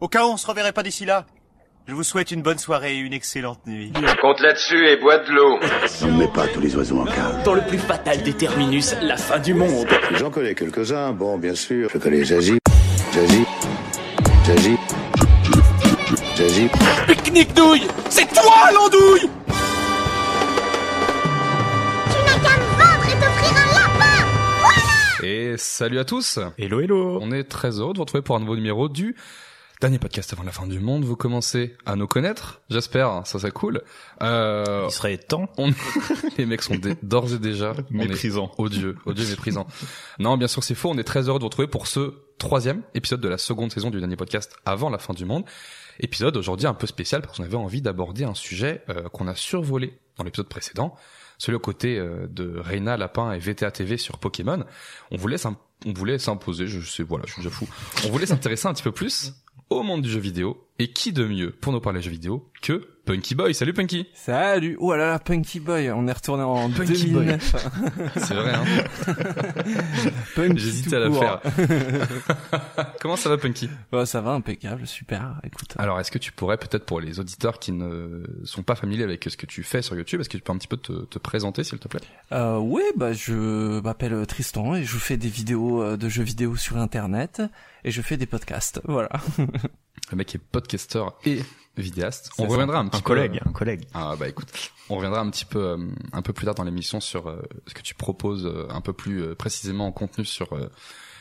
Au cas où on se reverrait pas d'ici là, je vous souhaite une bonne soirée et une excellente nuit. Compte là-dessus et bois de l'eau. On ne met pas tous les oiseaux en cage. Dans le plus fatal des terminus, la fin du monde. J'en connais quelques-uns, bon, bien sûr. Je connais Zazie, Zazie, Zazie, Zazie. Pique-nique douille C'est toi l'andouille Et salut à tous Hello, hello On est très heureux de vous retrouver pour un nouveau numéro du dernier podcast avant la fin du monde. Vous commencez à nous connaître, j'espère, ça c'est cool. Euh, Il serait temps. on... Les mecs sont d'ores et déjà on est Méprisant. odieux, odieux méprisant. Non, bien sûr c'est faux, on est très heureux de vous retrouver pour ce troisième épisode de la seconde saison du dernier podcast avant la fin du monde. Épisode aujourd'hui un peu spécial parce qu'on avait envie d'aborder un sujet euh, qu'on a survolé dans l'épisode précédent, celui aux côtés euh, de Reina Lapin et VTA TV sur Pokémon. On voulait on voulait s'imposer, je sais, voilà, je suis déjà fou. On voulait s'intéresser un petit peu plus au monde du jeu vidéo. Et qui de mieux pour nous parler jeux vidéo que Punky Boy? Salut Punky Salut Oh là là, Punky Boy, on est retourné en Punky 2009. C'est vrai, hein J'hésitais à la faire. Comment ça va Punky? Bah, ça va, impeccable, super, écoute. Alors, est-ce que tu pourrais peut-être pour les auditeurs qui ne sont pas familiers avec ce que tu fais sur YouTube, est-ce que tu peux un petit peu te, te présenter s'il te plaît? Euh, ouais, bah, je m'appelle Tristan et je fais des vidéos euh, de jeux vidéo sur internet et je fais des podcasts, voilà. Le mec est et vidéaste. On ça. reviendra un petit Un peu collègue, un collègue. Ah bah écoute, on reviendra un petit peu euh, un peu plus tard dans l'émission sur euh, ce que tu proposes euh, un peu plus euh, précisément en contenu sur euh,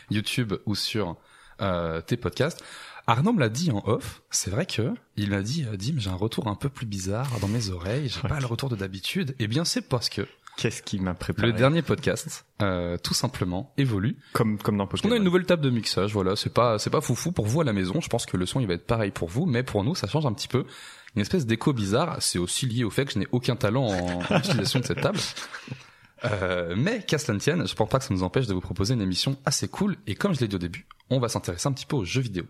YouTube ou sur euh, tes podcasts. Arnaud me l'a dit en off, c'est vrai que il m'a dit euh, Dim, j'ai un retour un peu plus bizarre dans mes oreilles, j'ai Ouais. pas le retour de d'habitude. Eh bien c'est parce que Qu'est-ce qui m'a préparé le dernier podcast euh, tout simplement évolue Comme, comme dans Pokémon. qu'on a une nouvelle table de mixage, voilà, c'est pas c'est pas foufou pour vous à la maison. Je pense que le son il va être pareil pour vous, mais pour nous ça change un petit peu. Une espèce d'écho bizarre. C'est aussi lié au fait que je n'ai aucun talent en, en utilisation de cette table. Euh, mais qu'à cela ne tienne, je pense pas que ça nous empêche de vous proposer une émission assez cool. Et comme je l'ai dit au début, on va s'intéresser un petit peu aux jeux vidéo.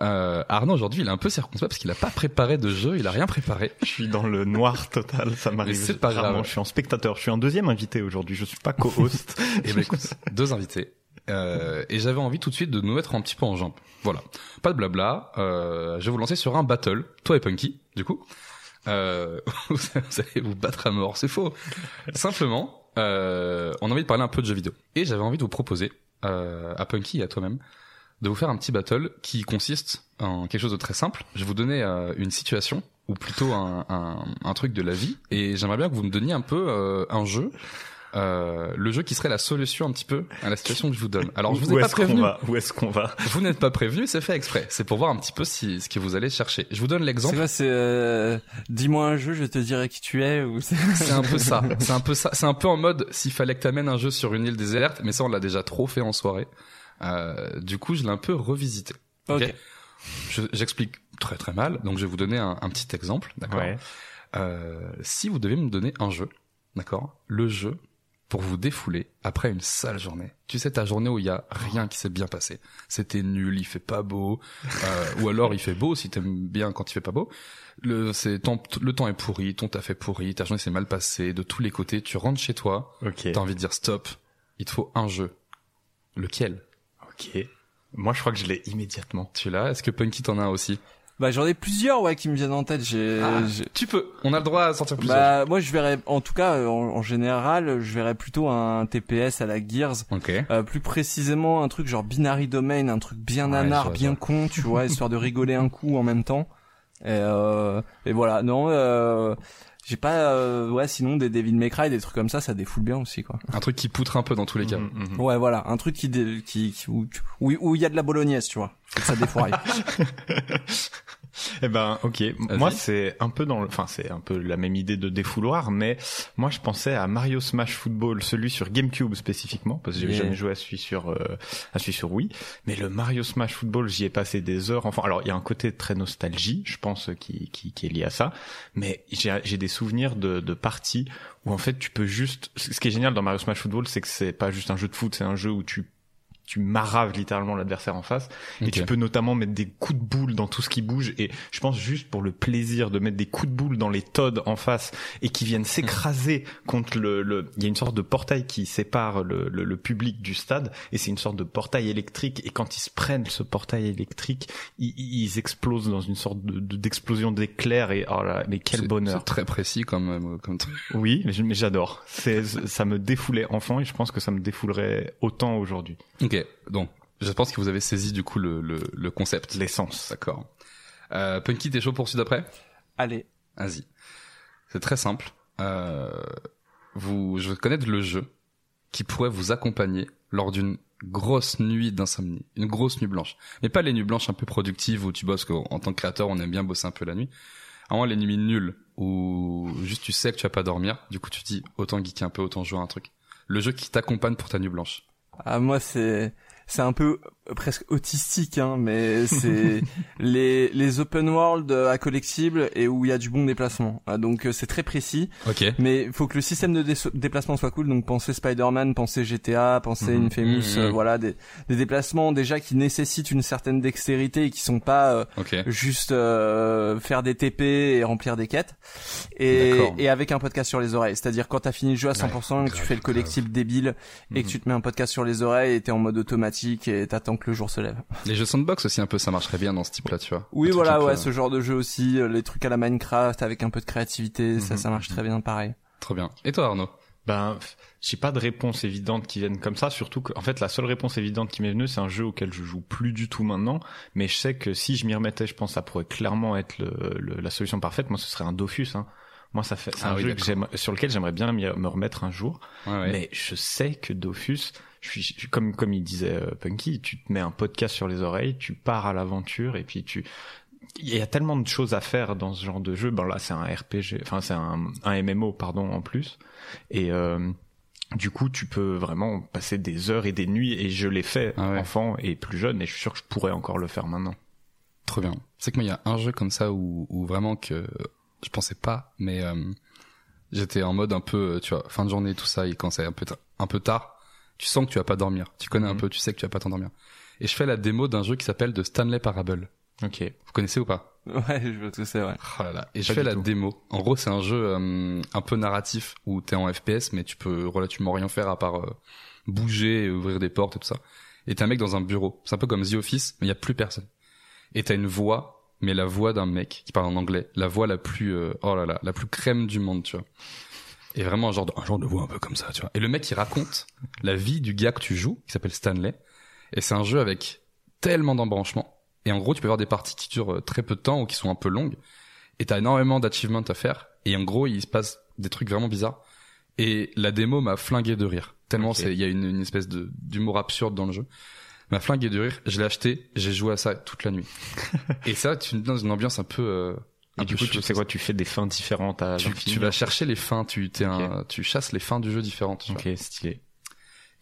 Euh, Arnaud aujourd'hui il est un peu circonspect parce qu'il a pas préparé de jeu, il a rien préparé. Je suis dans le noir total, ça m'arrive. c'est pas rarement. grave. Je suis en spectateur. Je suis un deuxième invité aujourd'hui. Je suis pas co-host. Et ben écoute, deux invités. Euh, et j'avais envie tout de suite de nous mettre un petit peu en jambes. Voilà. Pas de blabla. Euh, je vais vous lancer sur un battle. Toi et Punky, du coup. Euh, vous allez vous battre à mort. C'est faux. Simplement, euh, on a envie de parler un peu de jeux vidéo. Et j'avais envie de vous proposer, euh, à Punky et à toi-même, de vous faire un petit battle qui consiste en quelque chose de très simple. Je vais vous donner euh, une situation ou plutôt un, un, un truc de la vie et j'aimerais bien que vous me donniez un peu euh, un jeu euh, le jeu qui serait la solution un petit peu à la situation que je vous donne. Alors je vous Où ai pas est-ce qu'on prévenu. va Où est-ce qu'on va Vous n'êtes pas prévenu, c'est fait exprès. C'est pour voir un petit peu si ce que vous allez chercher. Je vous donne C'est l'exemple. c'est, euh, dis-moi un jeu, je te dirai qui tu es, ou c'est... C'est un peu ça. C'est un peu ça. C'est un peu en mode s'il fallait que t'amènes un jeu sur une île déserte, mais ça on l'a déjà trop fait en soirée. Euh, du coup, je l'ai un peu revisité. Ok. Ok. Je- J'explique très très mal, donc je vais vous donner un, un petit exemple, d'accord. Ouais. Euh, si vous devez me donner un jeu, d'accord, le jeu pour vous défouler après une sale journée. Tu sais ta journée où il y a rien qui s'est bien passé. C'était nul, il fait pas beau, euh, ou alors il fait beau si t'aimes bien quand il fait pas beau. Le c'est ton- le temps est pourri, ton taf est pourri, ta journée s'est mal passée de tous les côtés. Tu rentres chez toi, Ok. t'as envie de dire stop. Il te faut un jeu. Lequel? Ok. Moi, je crois que je l'ai immédiatement. Tu l'as Est-ce que Punky t'en a un aussi? Bah, j'en ai plusieurs, ouais, qui me viennent en tête, j'ai... Ah, j'ai- Tu peux. On a le droit à sortir plusieurs. Bah, moi, je verrais, en tout cas, euh, en, en général, je verrais plutôt un TPS à la Gears. Ok. Euh, plus précisément un truc genre binary domain, un truc bien Ouais, vois, bien con, tu vois, histoire de rigoler un coup en même temps. Et, euh, et voilà, non, euh, j'ai pas, euh, ouais, sinon des Devil May Cry, des trucs comme ça, ça défoule bien aussi, quoi. Un truc qui poutre un peu dans tous les cas. Mhm, mhm. Ouais, voilà, un truc qui, dé- qui, qui- où où où il y a de la bolognaise, tu vois, Faut que ça défouraille. Eh ben, ok. Moi, c'est un peu dans le, enfin, c'est un peu la même idée de défouloir, mais moi, je pensais à Mario Smash Football, celui sur GameCube spécifiquement, parce que j'ai Yeah. jamais joué à celui sur, euh, à celui sur Wii. Mais le Mario Smash Football, j'y ai passé des heures. Enfin, alors, il y a un côté très nostalgie, je pense, qui, qui, qui est lié à ça. Mais j'ai, j'ai des souvenirs de, de parties où, en fait, tu peux juste, ce qui est génial dans Mario Smash Football, c'est que c'est pas juste un jeu de foot, c'est un jeu où tu tu maraves littéralement l'adversaire en face. Et tu peux notamment mettre des coups de boule dans tout ce qui bouge. Et je pense juste pour le plaisir de mettre des coups de boule dans les Todd en face et qui viennent s'écraser contre le, le, il y a une sorte de portail qui sépare le, le, le public du stade et c'est une sorte de portail électrique. Et quand ils se prennent ce portail électrique, ils, ils explosent dans une sorte de, de- d'explosion d'éclairs et oh là, mais quel bonheur. C'est très précis comme, euh, comme truc. Oui, mais j'adore. C'est, ça me défoulait enfant et je pense que ça me défoulerait autant aujourd'hui. Ok, donc je pense que vous avez saisi du coup le, le, le concept. L'essence. D'accord. Euh, Punky, t'es chaud pour celui d'après? Allez. Vas-y. C'est très simple. Euh, vous, je veux connaître le jeu qui pourrait vous accompagner lors d'une grosse nuit d'insomnie, une grosse nuit blanche. Mais pas les nuits blanches un peu productives où tu bosses, qu'en en tant que créateur, on aime bien bosser un peu la nuit. Vraiment les nuits nulles où juste tu sais que tu vas pas dormir, du coup tu te dis autant geeker un peu, autant jouer à un truc. Le jeu qui t'accompagne pour ta nuit blanche. Ah, moi, c'est, c'est un peu euh, presque autistique, hein, mais c'est les, les open world euh, à collectibles et où il y a du bon déplacement. Ah, donc, euh, c'est très précis. Ok. Mais il faut que le système de dé- déplacement soit cool. Donc pensez Spider-Man, pensez GTA, pensez Mhm. Infamous, Mhm. euh, voilà des, des déplacements déjà qui nécessitent une certaine dextérité et qui sont pas euh, Ok. juste euh, faire des TP et remplir des quêtes. Et, et avec un podcast sur les oreilles. C'est-à-dire quand t'as fini le jeu à 100%, que tu fais le collectible débile et que Mhm. tu te mets un podcast sur les oreilles et t'es en mode automatique et t'attends que le jour se lève. Les jeux sandbox aussi un peu, ça marcherait bien dans ce type-là, tu vois. Oui voilà peu, ouais euh, ce genre de jeu aussi, euh, les trucs à la Minecraft avec un peu de créativité, ça Mhm. ça marche très bien pareil. Trop bien. Et toi Arnaud? Ben, j'ai pas de réponse évidente qui vienne comme ça, surtout que, en fait, la seule réponse évidente qui m'est venue, c'est un jeu auquel je joue plus du tout maintenant, mais je sais que si je m'y remettais, je pense que ça pourrait clairement être le, le- la solution parfaite. Moi, ce serait un Dofus, hein. Moi, ça fait, c'est Ah un oui, jeu que sur lequel j'aimerais bien me remettre un jour. Ouais, ouais. Mais je sais que Dofus, je suis, comme, comme il disait euh, Punky, tu te mets un podcast sur les oreilles, tu pars à l'aventure et puis tu, il y a tellement de choses à faire dans ce genre de jeu. Ben là, c'est un RPG, enfin, c'est un, un MMO, pardon, en plus. Et, euh, du coup, tu peux vraiment passer des heures et des nuits et je l'ai fait Ah ouais. enfant et plus jeune et je suis sûr que je pourrais encore le faire maintenant. Trop bien. C'est que moi, il y a un jeu comme ça où, où vraiment que je pensais pas, mais euh, j'étais en mode un peu, tu vois, fin de journée, tout ça, et quand c'est un peu, un peu tard, tu sens que tu vas pas dormir. Tu connais un Mhm. peu, tu sais que tu vas pas t'endormir. Et je fais la démo d'un jeu qui s'appelle The Stanley Parable. Ok. Vous connaissez ou pas Ouais, je vois que c'est vrai. Oh là là. Et je fais la tout. démo. En gros, c'est un jeu euh, un peu narratif où t'es en FPS, mais tu peux relativement rien faire à part euh, bouger, et ouvrir des portes et tout ça. Et t'es un mec dans un bureau. C'est un peu comme The Office, mais il y a plus personne. Et t'as une voix, mais la voix d'un mec qui parle en anglais, la voix la plus, euh, oh là là, la plus crème du monde, tu vois. Et vraiment un genre de, un genre de voix un peu comme ça, tu vois. Et le mec il raconte la vie du gars que tu joues, qui s'appelle Stanley. Et c'est un jeu avec tellement d'embranchements. Et en gros, tu peux avoir des parties qui durent euh, très peu de temps ou qui sont un peu longues. Et t'as énormément d'achievements à faire. Et en gros, il se passe des trucs vraiment bizarres. Et la démo m'a flingué de rire. Tellement c'est, il y a une, une espèce de, d'humour absurde dans le jeu. M'a flingué de rire. Je l'ai acheté. J'ai joué à ça toute la nuit. et ça, tu dans une ambiance un peu, euh, Et du coup, tu sais quoi, tu fais des fins différentes à tu, tu vas chercher les fins. Tu, un, tu chasses les fins du jeu différentes. Ok, stylé.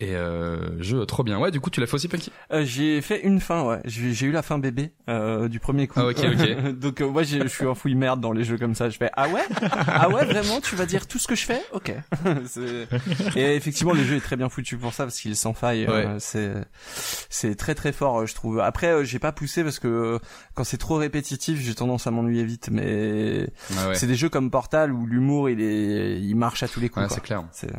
Et euh, jeu trop bien. Ouais, du coup, tu l'as fait aussi, Punky? Euh, j'ai fait une fin, ouais. J'ai j'ai eu la fin bébé euh, du premier coup. Ah, ok, ok. Donc euh, moi, je suis un fouille merde dans les jeux comme ça. Je fais ah ouais, ah ouais, vraiment, tu vas dire tout ce que je fais, ok. C'est- Et effectivement, le jeu est très bien foutu pour ça parce qu'il sans faille. euh, c'est c'est très très fort, euh, je trouve. Après, euh, j'ai pas poussé parce que quand c'est trop répétitif, j'ai tendance à m'ennuyer vite. Mais Ah ouais. c'est des jeux comme Portal où l'humour il est, il marche à tous les coups. Ouais, c'est clair. C'est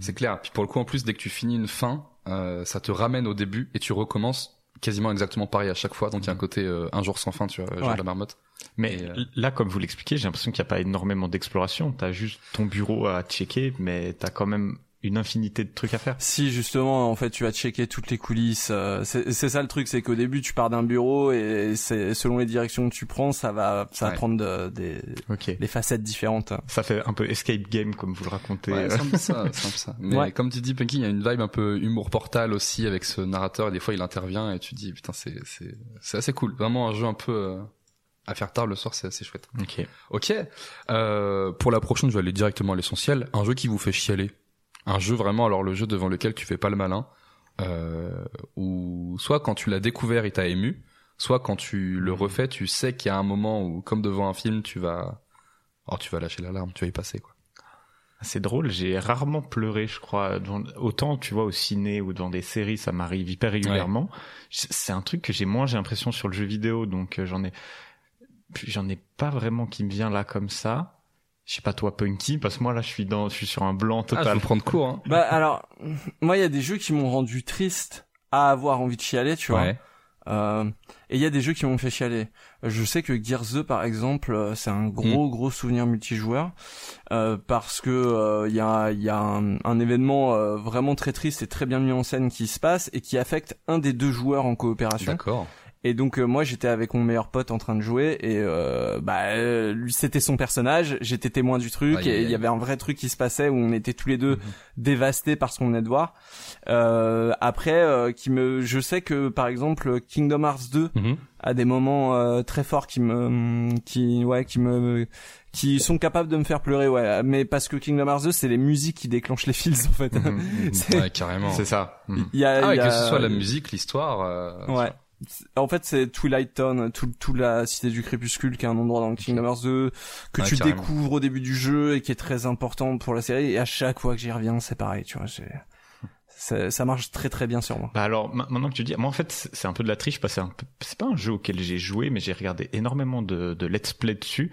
C'est clair. Puis pour le coup, en plus, dès que tu finis une fin, euh, ça te ramène au début et tu recommences quasiment exactement pareil à chaque fois. Donc il y a un côté euh, un jour sans fin, tu vois, genre de la marmotte. Mais Et, euh, là, comme vous l'expliquez, j'ai l'impression qu'il n'y a pas énormément d'exploration. T'as juste ton bureau à checker, mais t'as quand même une infinité de trucs à faire. Si justement, en fait, tu vas checker toutes les coulisses. euh, c'est c'est ça le truc, c'est qu'au début, tu pars d'un bureau et c'est selon les directions que tu prends, ça va, ça va prendre de- des Ok. des facettes différentes. Ça fait un peu escape game, comme vous le racontez. Ouais, euh. c'est peu ça, c'est ça. Mais Ouais. comme tu dis, Punky, il y a une vibe un peu humour portal aussi avec ce narrateur. Et des fois, il intervient et tu te dis, putain, c'est c'est c'est assez cool. Vraiment un jeu un peu euh, à faire tard le soir, c'est assez chouette. Ok. Ok. Euh, pour la prochaine, je vais aller directement à l'essentiel. Un jeu qui vous fait chialer. Un jeu vraiment, alors le jeu devant lequel tu fais pas le malin. Euh, ou soit quand tu l'as découvert, il t'a ému. Soit quand tu le refais, tu sais qu'il y a un moment où, comme devant un film, tu vas, oh, tu vas lâcher l'alarme, tu vas y passer, quoi. C'est drôle, j'ai rarement pleuré, je crois. Autant, tu vois, au ciné ou dans des séries, ça m'arrive hyper régulièrement. C'est un truc que j'ai moins, j'ai l'impression, sur le jeu vidéo, donc euh, j'en ai, j'en ai pas vraiment qui me vient là comme ça. Je sais pas toi, Punky, parce que moi là, je suis dans, je suis sur un blanc Ah, je total. prendre court. Hein. Bah alors, moi il y a des jeux qui m'ont rendu triste à avoir envie de chialer, tu vois. Ouais. Euh, et il y a des jeux qui m'ont fait chialer. Je sais que Gears 2 par exemple, euh, c'est un gros gros souvenir multijoueur euh, parce que euh, il y a il y a un, un événement euh, vraiment très triste et très bien mis en scène qui se passe et qui affecte un des deux joueurs en coopération. D'accord. Et donc euh, moi j'étais avec mon meilleur pote en train de jouer et euh, bah euh, lui c'était son personnage, j'étais témoin du truc et il y avait un vrai truc qui se passait où on était tous les deux Mhm. dévastés par ce qu'on venait de voir. Euh, après euh, qui me je sais que par exemple Kingdom Hearts 2 Mhm. a des moments euh, très forts qui me qui ouais qui me qui sont capables de me faire pleurer ouais mais parce que Kingdom Hearts 2 c'est les musiques qui déclenchent les fils en fait. Mhm. C'est- Ouais, carrément. C'est ça. Il y a, Ah, y que a- ce soit la musique, l'histoire. euh, Ouais. En fait, c'est Twilight Town, tout, tout la cité du crépuscule, qui est un endroit dans Kingdom Hearts 2 que Ouais, tu carrément. découvres au début du jeu et qui est très important pour la série. Et à chaque fois que j'y reviens, c'est pareil, tu vois. c'est- Ça marche très très bien sur moi. Bah alors ma- maintenant que tu dis, moi en fait c'est un peu de la triche parce que c'est un peu- c'est pas un jeu auquel j'ai joué mais j'ai regardé énormément de, de let's play dessus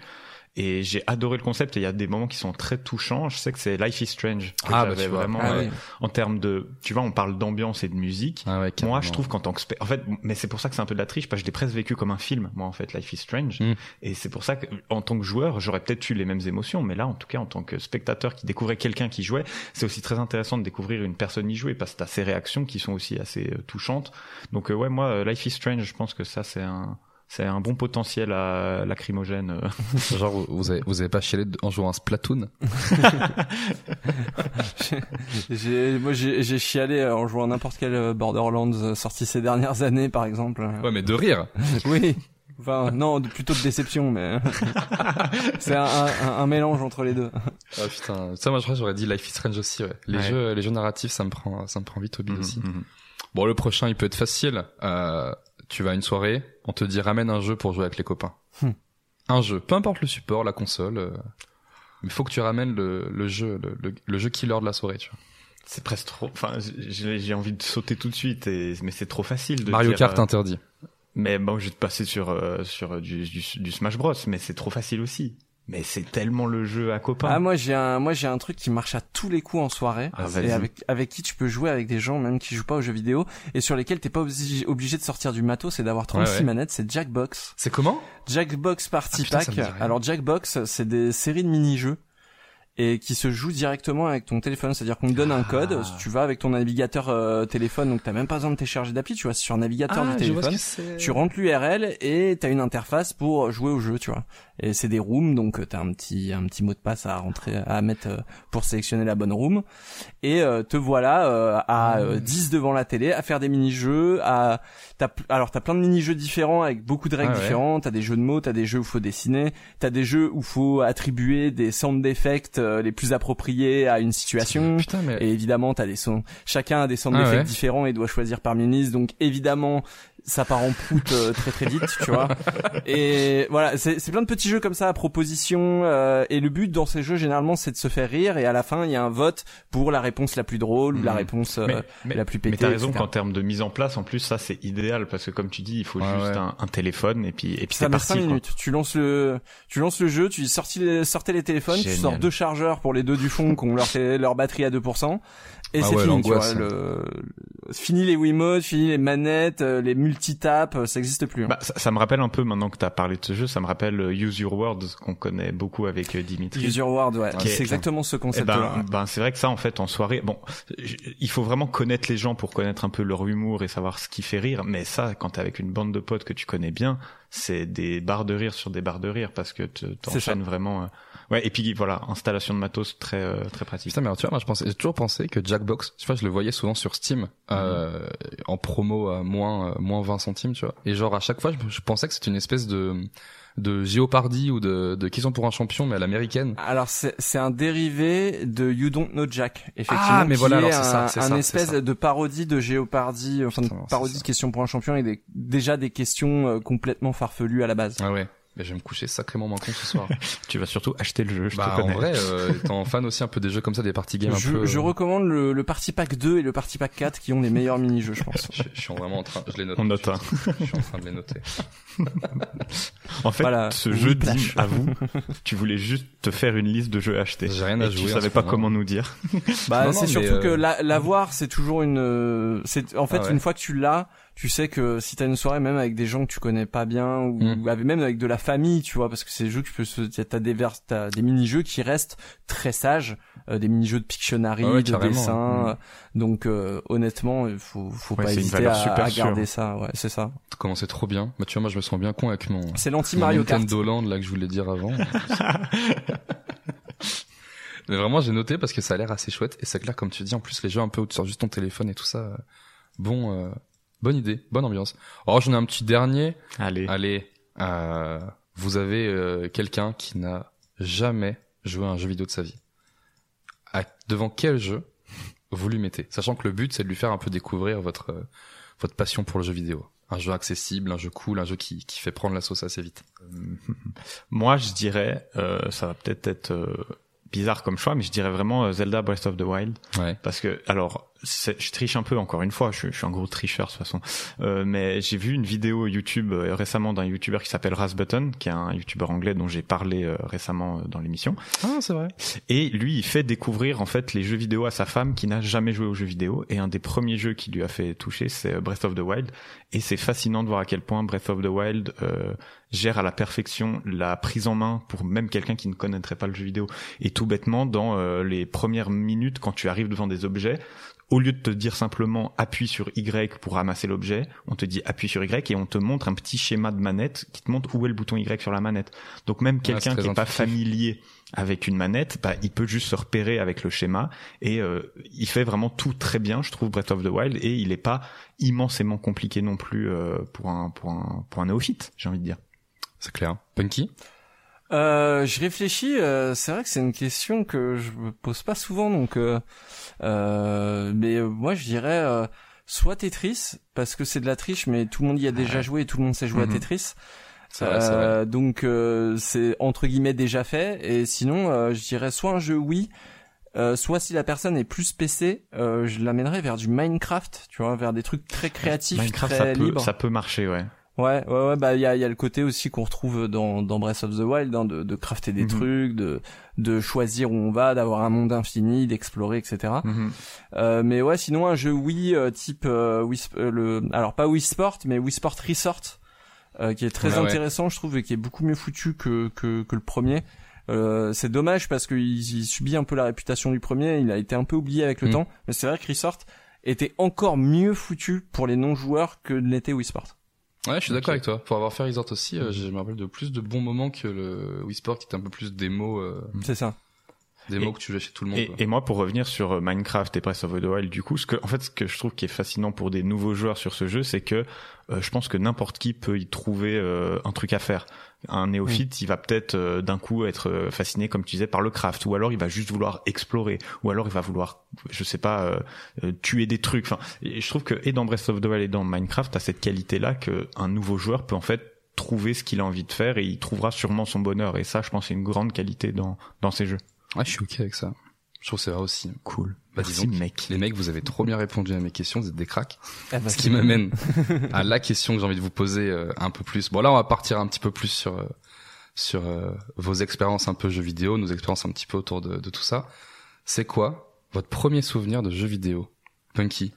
et j'ai adoré le concept et il y a des moments qui sont très touchants. Je sais que c'est Life is Strange. que Ah, bah, tu vois. vraiment Ah euh, oui. en termes de, tu vois, on parle d'ambiance et de musique. Ah ouais, Moi, je trouve qu'en tant que en fait, mais c'est pour ça que c'est un peu de la triche parce que je l'ai presque vécu comme un film, moi en fait, Life is Strange. Mm. Et c'est pour ça que, en tant que joueur, j'aurais peut-être eu les mêmes émotions, mais là, en tout cas, en tant que spectateur qui découvrait quelqu'un qui jouait, c'est aussi très intéressant de découvrir une personne y jouer parce que t'as ses réactions qui sont aussi assez euh, touchantes. Donc euh, ouais, moi, Life is Strange, je pense que ça c'est un c'est un bon potentiel à lacrymogène. euh. Genre, vous- avez, vous avez pas chialé en jouant à Splatoon? J'ai, moi, j'ai j'ai chialé en jouant à n'importe quel euh, Borderlands euh, sorti ces dernières années, par exemple. Ouais, mais de rire. Oui. Enfin, non, de- plutôt de déception, mais c'est un, un, un mélange entre les deux. Ah putain, ça moi je crois que j'aurais dit Life is Strange aussi. Ouais. Les Ouais. jeux, les jeux narratifs, ça me prend, ça me prend vite au bide Mhm, aussi. mhm. Bon, le prochain, il peut être facile. Euh, tu vas à une soirée, on te dit ramène un jeu pour jouer avec les copains. Hmm. Un jeu, peu importe le support, la console. euh, mais faut que tu ramènes le, le jeu, le, le, le jeu killer de la soirée, tu vois. C'est presque trop. Enfin, j'ai j'ai envie de sauter tout de suite, et, mais c'est trop facile de Mario dire, Kart euh, interdit. Mais bon, je vais te passer sur euh, sur du, du, du Smash Bros, mais c'est trop facile aussi. Mais c'est tellement le jeu à copains. Ah, moi, j'ai un, moi, j'ai un truc qui marche à tous les coups en soirée. Ah, et avec, avec qui tu peux jouer avec des gens, même qui jouent pas aux jeux vidéo, et sur lesquels t'es pas obligé, obligé de sortir du matos et d'avoir 36 Ouais, ouais. manettes, c'est Jackbox. C'est comment? Jackbox Party Ah, putain, Pack. Alors Jackbox, c'est des séries de mini-jeux et qui se jouent directement avec ton téléphone. C'est-à-dire qu'on te donne un Ah. code, tu vas avec ton navigateur euh, téléphone, donc t'as même pas besoin de télécharger d'appli, tu vois, c'est sur navigateur Ah, du téléphone. Tu rentres l'URL et t'as une interface pour jouer au jeu, tu vois. Et c'est des rooms, donc euh, t'as un petit un petit mot de passe à rentrer, à mettre euh, pour sélectionner la bonne room. Et euh, te voilà euh, à Ah. euh, 10 devant la télé, à faire des mini-jeux. À t'as alors t'as plein de mini-jeux différents avec beaucoup de règles Ah ouais. différentes. T'as des jeux de mots, t'as des jeux où faut dessiner, t'as des jeux où faut attribuer des sound effects euh, les plus appropriés à une situation. Putain, mais. Et évidemment, t'as des sons. Chacun a des sound Ah effects ouais. différents et doit choisir parmi une liste. Donc évidemment, ça part en prout euh, très très vite, tu vois. Et voilà, c'est plein de petits jeux comme ça à proposition. euh, et le but dans ces jeux généralement, c'est de se faire rire. Et à la fin, il y a un vote pour la réponse la plus drôle ou la Mhm. réponse euh, mais, mais, la plus mais pétée. t'as raison qu'en termes de mise en place, en plus, ça c'est idéal parce que comme tu dis, il faut Ouais, juste ouais. Un, un téléphone et puis et puis ça c'est met parti. 5 quoi. minutes. Tu lances le, tu lances le jeu, tu sortez les, sortez les téléphones, tu sors deux chargeurs pour les deux du fond qui ont leur, leur batterie à 2%. Et Ah c'est ouais, fini, tu vois. Le... Fini les Wiimotes, fini les manettes, euh, les multitapes, euh, ça existe plus. hein. Bah, ça, ça me rappelle un peu maintenant que t'as parlé de ce jeu, ça me rappelle euh, Use Your Words qu'on connaît beaucoup avec Dimitri. Use Your Word, ouais. C'est exactement ce Eh concept-là. ben, ben c'est vrai que ça en fait en soirée, bon, il faut vraiment connaître les gens pour connaître un peu leur humour et savoir ce qui fait rire. Mais ça, quand t'es avec une bande de potes que tu connais bien, c'est des barres de rire sur des barres de rire parce que t'enchaînes vraiment. Ouais, et puis voilà, installation de matos très euh, très pratique. Putain, mais alors, tu vois, moi, je pensais, j'ai toujours pensé que Jackbox, tu vois, je le voyais souvent sur Steam, euh, en promo à moins, euh, moins 20 centimes, tu vois. Et genre, à chaque fois, je, je pensais que c'était une espèce de, de Géopardy ou de, de Qui sont pour un champion, mais à l'américaine. Alors c'est c'est un dérivé de You Don't Know Jack, effectivement. Ah, mais qui voilà, est alors c'est un, ça, c'est un ça, espèce c'est ça. de parodie de Géopardy, enfin Putain, de parodie de questions pour un champion et des, déjà des questions euh, complètement farfelues à la base. Ah ouais. Mais je vais me coucher sacrément moins con ce soir. Tu vas surtout acheter le jeu, je bah, te connais. en vrai, euh, étant fan aussi un peu des jeux comme ça, des parties games un je, peu. je euh, recommande le, le Party Pack 2 et le Party Pack 4 qui ont les meilleurs mini-jeux, je pense. je, je suis vraiment en train, je les note. On note un. Je suis en train de les noter. En fait, Voilà. ce jeu dit à vous, tu voulais juste te faire une liste de jeux à acheter. J'ai rien à Et tu jouer en savais pas moment. comment nous dire. Bah, Non, c'est surtout que euh, la- l'avoir, c'est toujours une. euh, C'est en fait Ah ouais. une fois que tu l'as, tu sais que si t'as une soirée même avec des gens que tu connais pas bien ou Mm. avec- même avec de la famille, tu vois, parce que c'est des jeux que tu peux t'as des vers, t'as des mini-jeux qui restent très sages, euh, des mini-jeux de Pictionary, Ah ouais, de dessin. Mm. euh, Donc euh, honnêtement, il faut faut Ouais, pas hésiter à, à garder sûre. ça. Ouais, c'est ça. Comment c'est trop bien. Bah, tu vois, moi, je me sens bien con avec mon, C'est l'anti Mario Kart. Land, là, que je voulais dire avant. Mais vraiment, j'ai noté parce que ça a l'air assez chouette. Et c'est clair, comme tu dis, en plus, les jeux un peu où tu sors juste ton téléphone et tout ça. Bon, euh, bonne idée, bonne ambiance. Oh, j'en ai un petit dernier. Allez. Allez, euh, vous avez euh, quelqu'un qui n'a jamais joué à un jeu vidéo de sa vie. À- devant quel jeu vous lui mettez? Sachant que le but, c'est de lui faire un peu découvrir votre euh, votre passion pour le jeu vidéo. Un jeu accessible, un jeu cool, un jeu qui, qui fait prendre la sauce assez vite. Moi, je dirais, euh, ça va peut-être être euh, bizarre comme choix, mais je dirais vraiment euh, Zelda Breath of the Wild. Ouais. Parce que, alors, je triche un peu encore une fois, je, je suis un gros tricheur de toute façon. Euh, mais j'ai vu une vidéo YouTube euh, récemment d'un YouTuber qui s'appelle Rasbutton, qui est un YouTuber anglais dont j'ai parlé euh, récemment euh, dans l'émission. Ah, c'est vrai. Et lui, il fait découvrir en fait les jeux vidéo à sa femme qui n'a jamais joué aux jeux vidéo. Et un des premiers jeux qui lui a fait toucher, c'est Breath of the Wild. Et c'est fascinant de voir à quel point Breath of the Wild euh, gère à la perfection la prise en main pour même quelqu'un qui ne connaîtrait pas le jeu vidéo. Et tout bêtement, dans les premières minutes, quand tu arrives devant des objets, au lieu de te dire simplement appuie sur Y pour ramasser l'objet, on te dit appuie sur Y et on te montre un petit schéma de manette qui te montre où est le bouton Y sur la manette. Donc même quelqu'un c'est très qui est pas familier avec une manette, bah, il peut juste se repérer avec le schéma et euh, il fait vraiment tout très bien, je trouve Breath of the Wild et il est pas immensément compliqué non plus euh, pour un pour un pour un néophyte, j'ai envie de dire. C'est clair. Punky? Euh, je réfléchis. euh, c'est vrai que c'est une question que je me pose pas souvent, donc. Euh, euh, mais euh, moi, je dirais euh, soit Tetris parce que c'est de la triche, mais tout le monde y a déjà joué et tout le monde sait jouer Mhm. à Tetris. Vrai, vrai. Euh, donc euh, c'est entre guillemets déjà fait. Et sinon, euh, je dirais soit un jeu oui. Euh, soit si la personne est plus PC, euh, je l'amènerais vers du Minecraft, tu vois, vers des trucs très créatifs, Minecraft très ça peut libres. ça peut marcher ouais. Ouais, ouais, ouais, bah il y a, y a le côté aussi qu'on retrouve dans, dans Breath of the Wild, hein, de, de crafter des Mhm. trucs, de, de choisir où on va, d'avoir un monde infini, d'explorer, etc. Mhm. Euh, mais ouais, sinon un jeu Wii euh, type euh, Wii, euh, le, alors pas Wii Sport, mais Wii Sport Resort, euh, qui est très Ouais, ouais. intéressant, je trouve, et qui est beaucoup mieux foutu que que, que le premier. Euh, c'est dommage parce qu'il il subit un peu la réputation du premier, il a été un peu oublié avec le Mhm. temps, mais c'est vrai que Resort était encore mieux foutu pour les non-joueurs que l'était Wii Sport. Ouais, je suis d'accord avec toi. Pour avoir fait Resort aussi, euh, je me rappelle de plus de bons moments que le Wii Sport qui était un peu plus démo, euh, C'est ça. démo Et- que tu jouais chez tout le monde. Et moi, pour revenir sur euh, Minecraft et Breath of the Wild, du coup, ce que, en fait, ce que je trouve qui est fascinant pour des nouveaux joueurs sur ce jeu, c'est que euh, je pense que n'importe qui peut y trouver euh, un truc à faire. Un néophyte, il va peut-être euh, d'un coup être euh, fasciné, comme tu disais, par le craft, ou alors il va juste vouloir explorer, ou alors il va vouloir, je sais pas, euh, euh, tuer des trucs. Enfin, et je trouve que et dans Breath of the Wild et dans Minecraft, t'as cette qualité-là que un nouveau joueur peut en fait trouver ce qu'il a envie de faire et il trouvera sûrement son bonheur. Et ça, je pense, c'est une grande qualité dans dans ces jeux. Ouais, je suis ok avec ça. Je trouve vrai aussi. Cool. Bah, Merci, dis donc, mec. Les mecs, vous avez trop bien répondu à mes questions, vous êtes des cracks. Eh ben, Ce qui m'amène à la question que j'ai envie de vous poser euh, un peu plus. Bon là, on va partir un petit peu plus sur euh, sur euh, vos expériences un peu jeux vidéo, nos expériences un petit peu autour de, de tout ça. C'est quoi votre premier souvenir de jeux vidéo, Punky?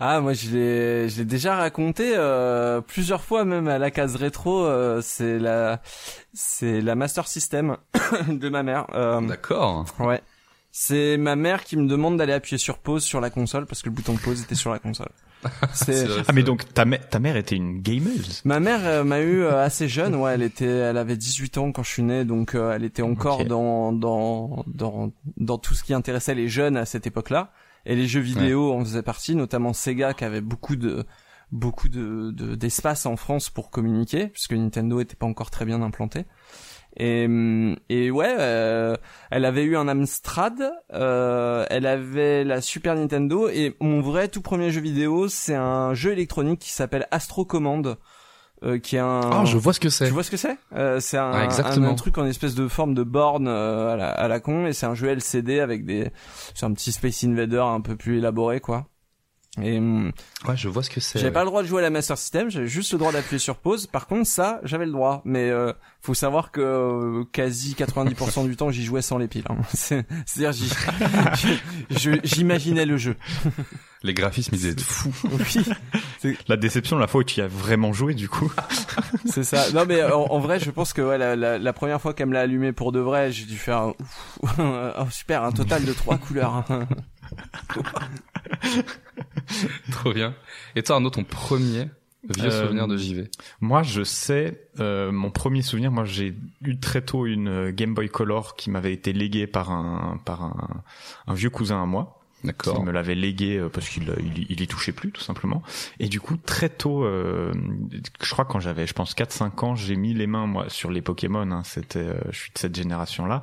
Ah, moi je l'ai, je l'ai déjà raconté euh, plusieurs fois même à la case rétro. euh, c'est la, c'est la Master System de ma mère. Euh, D'accord. ouais. C'est ma mère qui me demande d'aller appuyer sur pause sur la console parce que le bouton pause était sur la console. C'est vrai, Ah mais donc ta, mè- ta mère était une gameuse. Ma mère euh, m'a eu euh, assez jeune, ouais, elle était, elle avait 18 ans quand je suis né, donc euh, elle était encore dans, dans, dans, dans tout ce qui intéressait les jeunes à cette époque-là. Et les jeux vidéo en faisaient partie, notamment Sega qui avait beaucoup de, beaucoup de, de- d'espace en France pour communiquer, puisque Nintendo était pas encore très bien implanté. Et, hum, et ouais, euh, elle avait eu un Amstrad, euh, elle avait la Super Nintendo et mon vrai tout premier jeu vidéo, c'est un jeu électronique qui s'appelle Astro Command, euh, qui est un. Ah, je vois ce que c'est. Tu vois ce que c'est? Euh, C'est Ah, un, un truc en espèce de forme de borne euh, à, la, à la con et c'est un jeu LCD avec des, c'est un petit Space Invader un peu plus élaboré quoi. Et hum, Ouais, je vois ce que c'est. j'avais ouais. pas le droit de jouer à la Master System, j'avais juste le droit d'appuyer sur pause. Par contre, ça, j'avais le droit. Mais euh, faut savoir que euh, quasi 90% du temps, j'y jouais sans les piles. hein. C'est- C'est-à-dire, j'imaginais le jeu. Les graphismes, ils étaient fous. Oui, La déception, la fois où tu y as vraiment joué, du coup. c'est ça. Non, mais en, en vrai, je pense que ouais, la, la, la première fois qu'elle me l'a allumé pour de vrai, j'ai dû faire un, oh, super, un total de trois couleurs. Trop bien. Et toi, Arnaud, ton premier vieux Euh, souvenir de JV Moi, je sais, euh, mon premier souvenir, moi, j'ai eu très tôt une euh, Game Boy Color qui m'avait été léguée par un, par un, un vieux cousin à moi. qui D'accord. me l'avait légué euh, parce qu'il il, il y touchait plus tout simplement et du coup très tôt euh, je crois quand j'avais je pense 4 5 ans j'ai mis les mains moi sur les Pokémon hein, c'était euh, je suis de cette génération là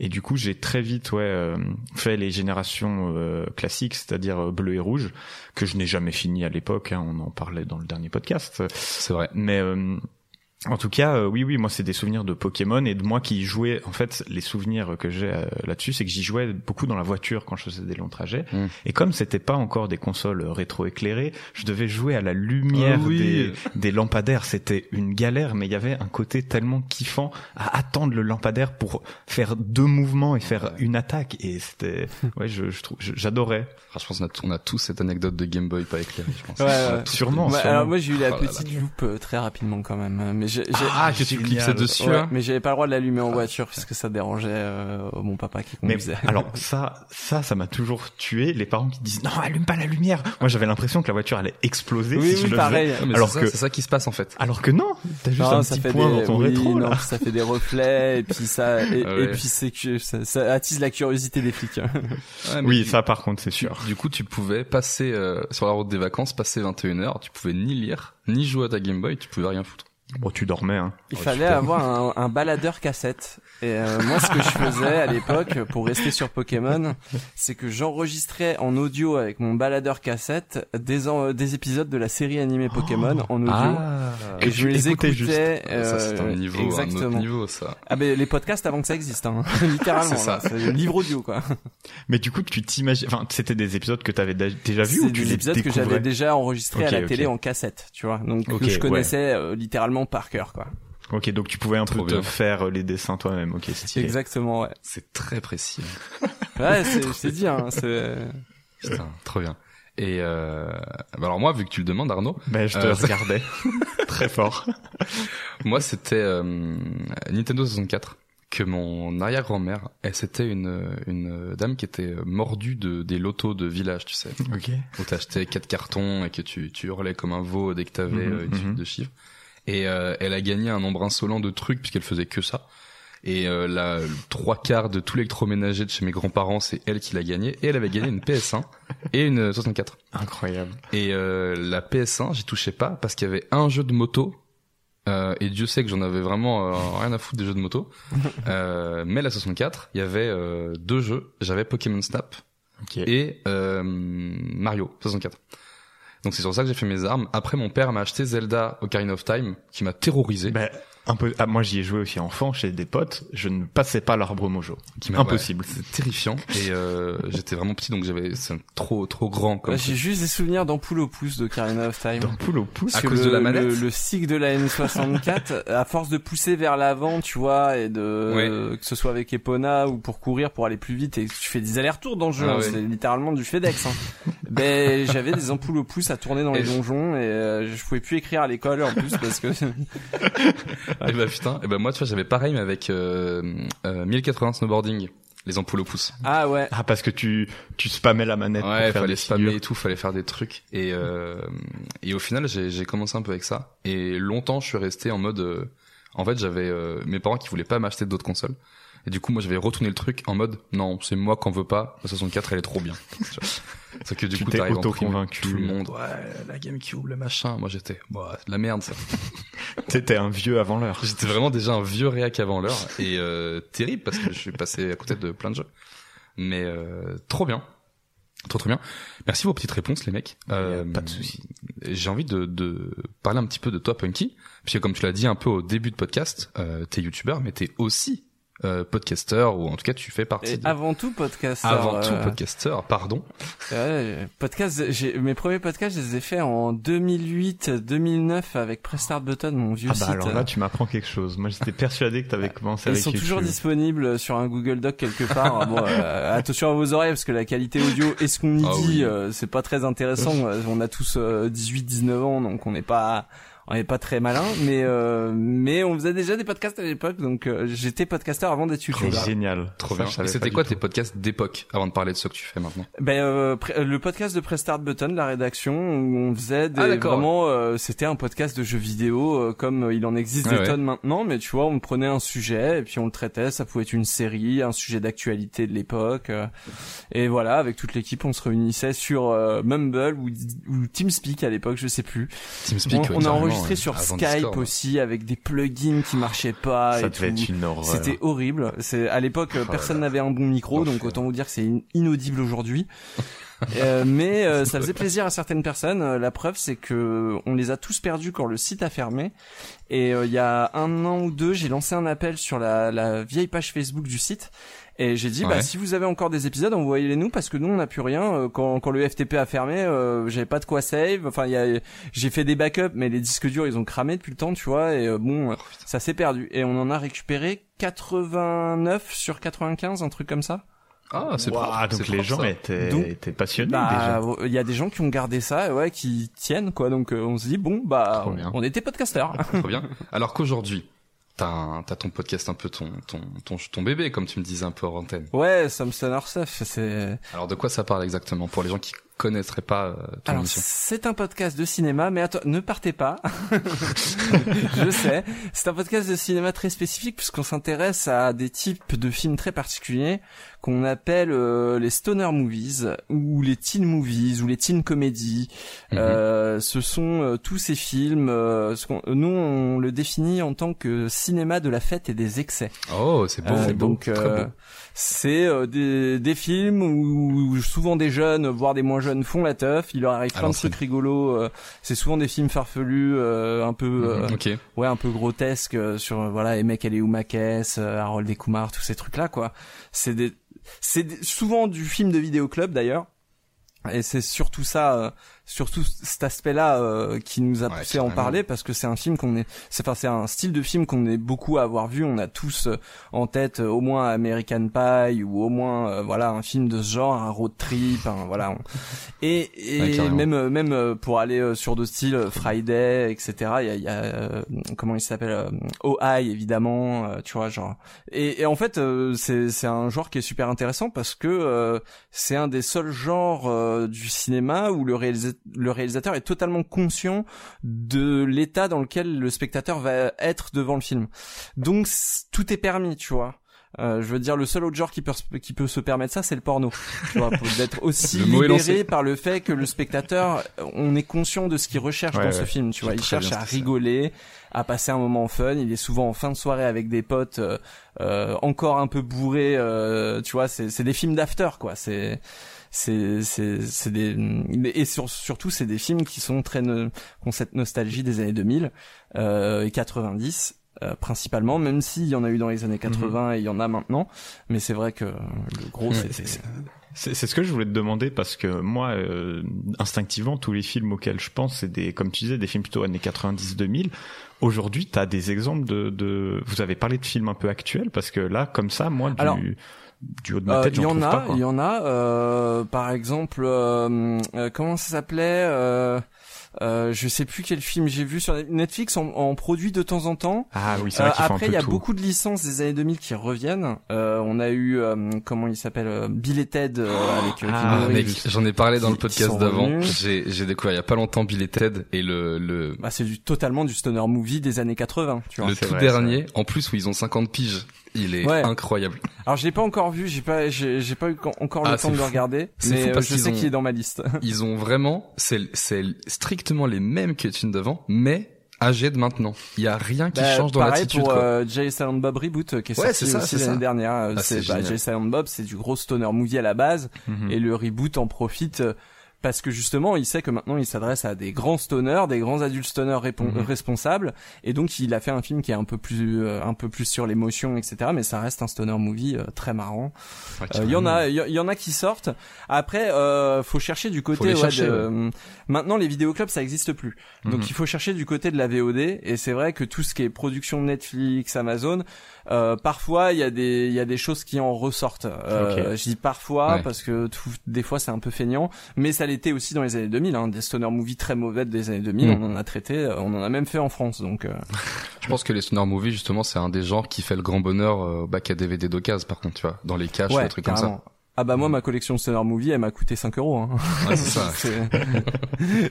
et du coup j'ai très vite ouais euh, fait les générations euh, classiques c'est-à-dire euh, bleu et rouge que je n'ai jamais fini à l'époque hein, on en parlait dans le dernier podcast C'est vrai. mais euh, en tout cas, euh, oui, oui, moi c'est des souvenirs de Pokémon et de moi qui y jouais. En fait, les souvenirs que j'ai euh, là-dessus, c'est que j'y jouais beaucoup dans la voiture quand je faisais des longs trajets. Mm. Et comme c'était pas encore des consoles euh, rétro-éclairées, je devais jouer à la lumière Ah oui. des, des lampadaires. C'était une galère, mais il y avait un côté tellement kiffant à attendre le lampadaire pour faire deux mouvements et faire une attaque. Et c'était, ouais, je, je trouve, j'adorais. Enfin, je pense qu'on a, on a tous cette anecdote de Game Boy pas éclairée, je pense. Ouais, ouais. Sûrement, Ouais, sûrement. alors moi j'ai eu la Oh là là. petite loupe euh, très rapidement quand même, mais j'ai, Ah, que tu clipsais dessus, Ouais, hein. mais j'avais pas le droit de l'allumer en voiture parce que ça dérangeait euh, mon papa qui Mais conduisait. alors ça, ça, ça m'a toujours tué. Les parents qui disent non, allume pas la lumière. Moi, j'avais l'impression que la voiture allait exploser. oui, si je oui, le pareil. mais Alors c'est que- ça, c'est ça qui se passe en fait. Alors que non, t'as juste Non, un ça petit fait point des, dans ton oui, rétro non, là. ça fait des reflets et puis ça, et, Ah ouais. et puis c'est que ça, ça attise la curiosité des flics. Ouais, mais Oui, ça par contre, c'est sûr. Du coup, tu pouvais passer euh, sur la route des vacances, passer 21h, tu pouvais ni lire, ni jouer à ta Game Boy, tu pouvais rien foutre. Bon, tu dormais, hein. Il Ouais, fallait avoir un, un baladeur cassette. Et euh, moi, ce que je faisais à l'époque, pour rester sur Pokémon, c'est que j'enregistrais en audio avec mon baladeur cassette des, en- des épisodes de la série animée Pokémon en audio. Ah, et je les écoutais écoutais. ça c'est un euh, niveau, un exactement. autre niveau ça. Ah ben les podcasts avant que ça existe, hein. littéralement. C'est ça. là. C'est le livre audio quoi. Mais du coup, tu t'imagines, enfin, c'était des épisodes que t'avais dé- déjà vus ou tu des les épisodes que j'avais déjà enregistrés à la télé en cassette, tu vois. Donc que je ouais. connaissais euh, littéralement par cœur quoi. Ok, donc tu pouvais un Trop peu te faire euh, les dessins toi-même. Ok, stylé. Exactement, ouais. C'est très précis. Ouais, c'est, je t'ai dit, hein, c'est... Putain, trop bien. Et euh, bah alors moi, vu que tu le demandes, Arnaud, Ben, je te Euh, regardais très fort. moi c'était euh, Nintendo 64 que mon arrière-grand-mère, elle c'était une une dame qui était mordue de des lotos de village, tu sais, Ok. où t'achetais quatre cartons et que tu tu hurlais comme un veau dès que t'avais Mhm, euh, une suite mhm. de chiffres. Et euh, elle a gagné un nombre insolent de trucs puisqu'elle faisait que ça. Et euh, la le trois quarts de tout l'électroménager de chez mes grands-parents, c'est elle qui l'a gagné. Et elle avait gagné une PS1 et une 64. Incroyable. Et euh, la PS1, j'y touchais pas parce qu'il y avait un jeu de moto. Euh, et Dieu sait que j'en avais vraiment euh, rien à foutre des jeux de moto. Euh, mais la 64, il y avait euh, deux jeux. J'avais Pokémon Snap Ok. et euh, Mario 64. Donc c'est sur ça que j'ai fait mes armes. Après, mon père m'a acheté Zelda Ocarina of Time, qui m'a terrorisé. Ben, un peu. Ah, moi, j'y ai joué aussi enfant chez des potes. Je ne passais pas l'arbre mojo. qui Impossible. ouais, c'est terrifiant. Et euh, j'étais vraiment petit, donc j'avais c'est trop trop grand. Comme Ouais, j'ai juste des souvenirs d'ampoule au pouce de Karina of Time. Dans poule au pouce. À cause de le- la manette? le, le cycle de la N64, à force de pousser vers l'avant, tu vois, et de Ouais. que ce soit avec Epona ou pour courir, pour aller plus vite, et tu fais des allers-retours dans le jeu, Ah hein, ouais. c'est littéralement du FedEx. Hein. ben j'avais des ampoules au pouce à tourner dans Et les donjons et euh, je pouvais plus écrire à l'école en plus parce que Et bah putain, et bah moi tu vois j'avais pareil mais avec euh, euh, 1080 snowboarding, les ampoules au pouce. ah ouais. Ah, parce que tu, tu spammais la manette pour Ouais, faire fallait des spammer figures. et tout, fallait faire des trucs. Et euh, et au final j'ai j'ai commencé un peu avec ça. Et longtemps je suis resté en mode, euh, en fait j'avais euh, mes parents qui voulaient pas m'acheter d'autres consoles. Et du coup moi j'avais retourné le truc en mode non c'est moi qu'on veut pas, la 64 elle est trop bien. C'est que du Tu coup t'arrives auto-convaincu. Tout le monde, ouais la GameCube, le machin. Moi j'étais, bah de la merde ça. T'étais un vieux avant l'heure. J'étais vraiment déjà un vieux réac avant l'heure et euh, terrible parce que je suis passé à côté de plein de jeux. Mais euh, trop bien. Trop trop bien. Merci pour vos petites réponses les mecs. Euh, pas de souci. J'ai envie de, de, parler un petit peu de toi Punky, puisque comme tu l'as dit un peu au début de podcast, euh, t'es youtubeur mais t'es aussi euh, podcaster ou en tout cas tu fais partie. Et avant tout podcaster. Avant tout euh, podcaster, pardon. Ouais, podcast. J'ai mes premiers podcasts, je les ai faits en 2008-2009 avec Prestart Button, mon vieux ah bah Alors là, tu m'apprends quelque chose. Moi, j'étais persuadé que t'avais commencé avec Ils sont toujours disponibles sur un Google Doc quelque part. bon, euh, attention à vos oreilles parce que la qualité audio et ce qu'on y ah dit, euh, c'est pas très intéressant. on a tous 18-19 ans, donc on n'est pas on n'est pas très malin, mais euh, mais on faisait déjà des podcasts à l'époque, donc euh, j'étais podcasteur avant d'être youtubeur. Génial, trop bien. C'était quoi tes podcasts d'époque avant de parler de ce que tu fais maintenant Ben euh, le podcast de Prestart Button, la rédaction, où on faisait des, ah, vraiment, euh, c'était un podcast de jeux vidéo comme il en existe des tonnes maintenant, mais tu vois, on prenait un sujet et puis on le traitait. Ça pouvait être une série, un sujet d'actualité de l'époque, et voilà, avec toute l'équipe, on se réunissait sur Mumble ou, ou TeamSpeak à l'époque, je sais plus. TeamSpeak, on, on enregistré sur Skype aussi avec des plugins qui marchaient pas. Ça devait être une horreur. C'était horrible. C'est à l'époque oh personne n'avait un bon micro, donc autant vous dire que c'est inaudible aujourd'hui. euh, mais euh, ça faisait plaisir à certaines personnes. Euh, la preuve, c'est que on les a tous perdus quand le site a fermé. Et euh, il y a un an ou deux, j'ai lancé un appel sur la, la vieille page Facebook du site et j'ai dit, bah, si vous avez encore des épisodes, envoyez-les nous parce que nous, on n'a plus rien. Euh, quand, quand le FTP a fermé, euh, j'avais pas de quoi save. Enfin, il y a, j'ai fait des backups, mais les disques durs, ils ont cramé depuis le temps, tu vois. Et euh, bon, oh, ça s'est perdu. Et on en a récupéré 89 sur 95, un truc comme ça. Ah, c'est wow, donc les gens étaient, étaient passionnés bah, Il y a des gens qui ont gardé ça, ouais, qui tiennent quoi. Donc on se dit bon, bah, on était podcasteurs. Trop bien. Alors qu'aujourd'hui, T'as, t'as ton podcast un peu ton, ton, ton, ton bébé, comme tu me disais un peu en antenne. Ouais, Samson Arsef, c'est... Alors de quoi ça parle exactement pour les gens qui connaîtraient pas euh, ton Alors, C'est un podcast de cinéma, mais attends, ne partez pas. je sais. C'est un podcast de cinéma très spécifique puisqu'on s'intéresse à des types de films très particuliers qu'on appelle euh, les stoner movies ou les teen movies ou les teen comedies. Mhm. euh, ce sont euh, tous ces films. Euh, ce nous, on le définit en tant que cinéma de la fête et des excès. Oh, c'est beau. c'est beau. Donc, c'est des, des films où, souvent des jeunes, voire des moins jeunes, font la teuf. Il leur arrive plein de trucs rigolos. c'est souvent des films farfelus, un peu, mhm, ouais, un peu grotesques sur voilà, Emek Makes, Harold et Kumar, tous ces trucs là, quoi. C'est des c'est souvent du film de vidéoclub d'ailleurs. Et c'est surtout ça, euh, surtout cet aspect-là euh, qui nous a poussé à en parler parce que c'est un film qu'on est, c'est enfin c'est un style de film qu'on est beaucoup à avoir vu. On a tous euh, en tête au moins American Pie ou au moins voilà un film de ce genre, un road trip, voilà. Et, et même même pour aller sur d'autres styles, Friday, etc. Il y a, y a comment il s'appelle, Oh High évidemment, tu vois genre. Et, et en fait c'est c'est un genre qui est super intéressant parce que c'est un des seuls genres euh, du cinéma où le, réalisateur est totalement conscient de l'état dans lequel le spectateur va être devant le film. Donc tout est permis, tu vois. Euh, je veux dire, le seul autre genre qui peut, qui peut se permettre ça, c'est le porno. Tu vois, d'être aussi libéré par le fait que le spectateur, on est conscient de ce qu'il recherche dans ce film. Tu vois, il cherche à rigoler, à passer un moment fun. Il est souvent en fin de soirée avec des potes, euh, encore un peu bourrés. tu vois, c'est des films d'after, quoi. C'est c'est c'est c'est des et surtout c'est des films qui sont très ont cette nostalgie des années 2000 euh, et 90 euh, principalement, même s'il y en a eu dans les années 80 mhm. et il y en a maintenant. Mais c'est vrai que le gros, c'est... C'est ce que je voulais te demander parce que moi, euh, instinctivement, tous les films auxquels je pense, c'est des, comme tu disais, des films plutôt années 90-2000. Aujourd'hui, tu as des exemples de, de... Vous avez parlé de films un peu actuels parce que là, comme ça, moi, du du haut de ma tête, Il y en a, il y en a. par exemple, euh, euh, comment ça s'appelait euh, euh, je sais plus quel film j'ai vu sur Netflix en, en, produit de temps en temps. Ah oui, c'est vrai euh, Après, il y a beaucoup de licences des années 2000 qui reviennent. Euh, on a eu euh, comment il s'appelle euh, Bill et Ted avec ah, j'en ai parlé dans le podcast d'avant. J'ai j'ai découvert il y a pas longtemps Bill et Ted et le le. Bah c'est du totalement du stoner movie des années 80. Tu vois. Le tout dernier, en plus où ils ont 50 piges. Il est incroyable. Alors je l'ai pas encore vu, j'ai pas j'ai pas eu encore le ah, temps de le regarder, mais je sais qu'il est dans ma liste. ils ont vraiment c'est c'est strictement les mêmes que les films d'avant, mais âgé de maintenant. Il y a rien qui Bah, change dans pareil l'attitude. pour quoi. euh, Jay Silent Bob Reboot euh, qui est Ouais, sorti c'est ça, aussi c'est l'année ça. dernière. Euh, Ah, c'est c'est bah. Jay Silent Bob, c'est du gros stoner movie à la base Mhm. et le reboot en profite euh, parce que justement il sait que maintenant il s'adresse à des grands stoners, des grands adultes stoners Mhm. responsables et donc il a fait un film qui est un peu plus euh, un peu plus sur l'émotion etc. Mais ça reste un stoner movie euh, très marrant. Ouais, Euh, Il y en a, il y, en a qui sortent. Après, euh, faut chercher du côté. ouais, chercher, de- ouais. Maintenant, les vidéoclubs, ça existe plus. Donc, Mhm. il faut chercher du côté de la VOD. Et c'est vrai que tout ce qui est production Netflix, Amazon, euh, parfois il y a des, il y a des choses qui en ressortent. Euh, Ok. Je dis parfois Ouais. parce que tout, des fois c'est un peu feignant, mais ça l'était aussi dans les années 2000. Hein, des stoner movies très mauvais des années 2000, Mhm. on en a traité, euh, on en a même fait en France. Donc, euh, Je pense que les stoner movies, justement, c'est un des genres qui fait le grand bonheur euh, au bac à DVD d'occasion, par contre, tu vois, dans les caches, ouais, des trucs comme carrément. Ah bah moi ma collection de stoner movie elle m'a coûté 5 euros. Hein. Ouais,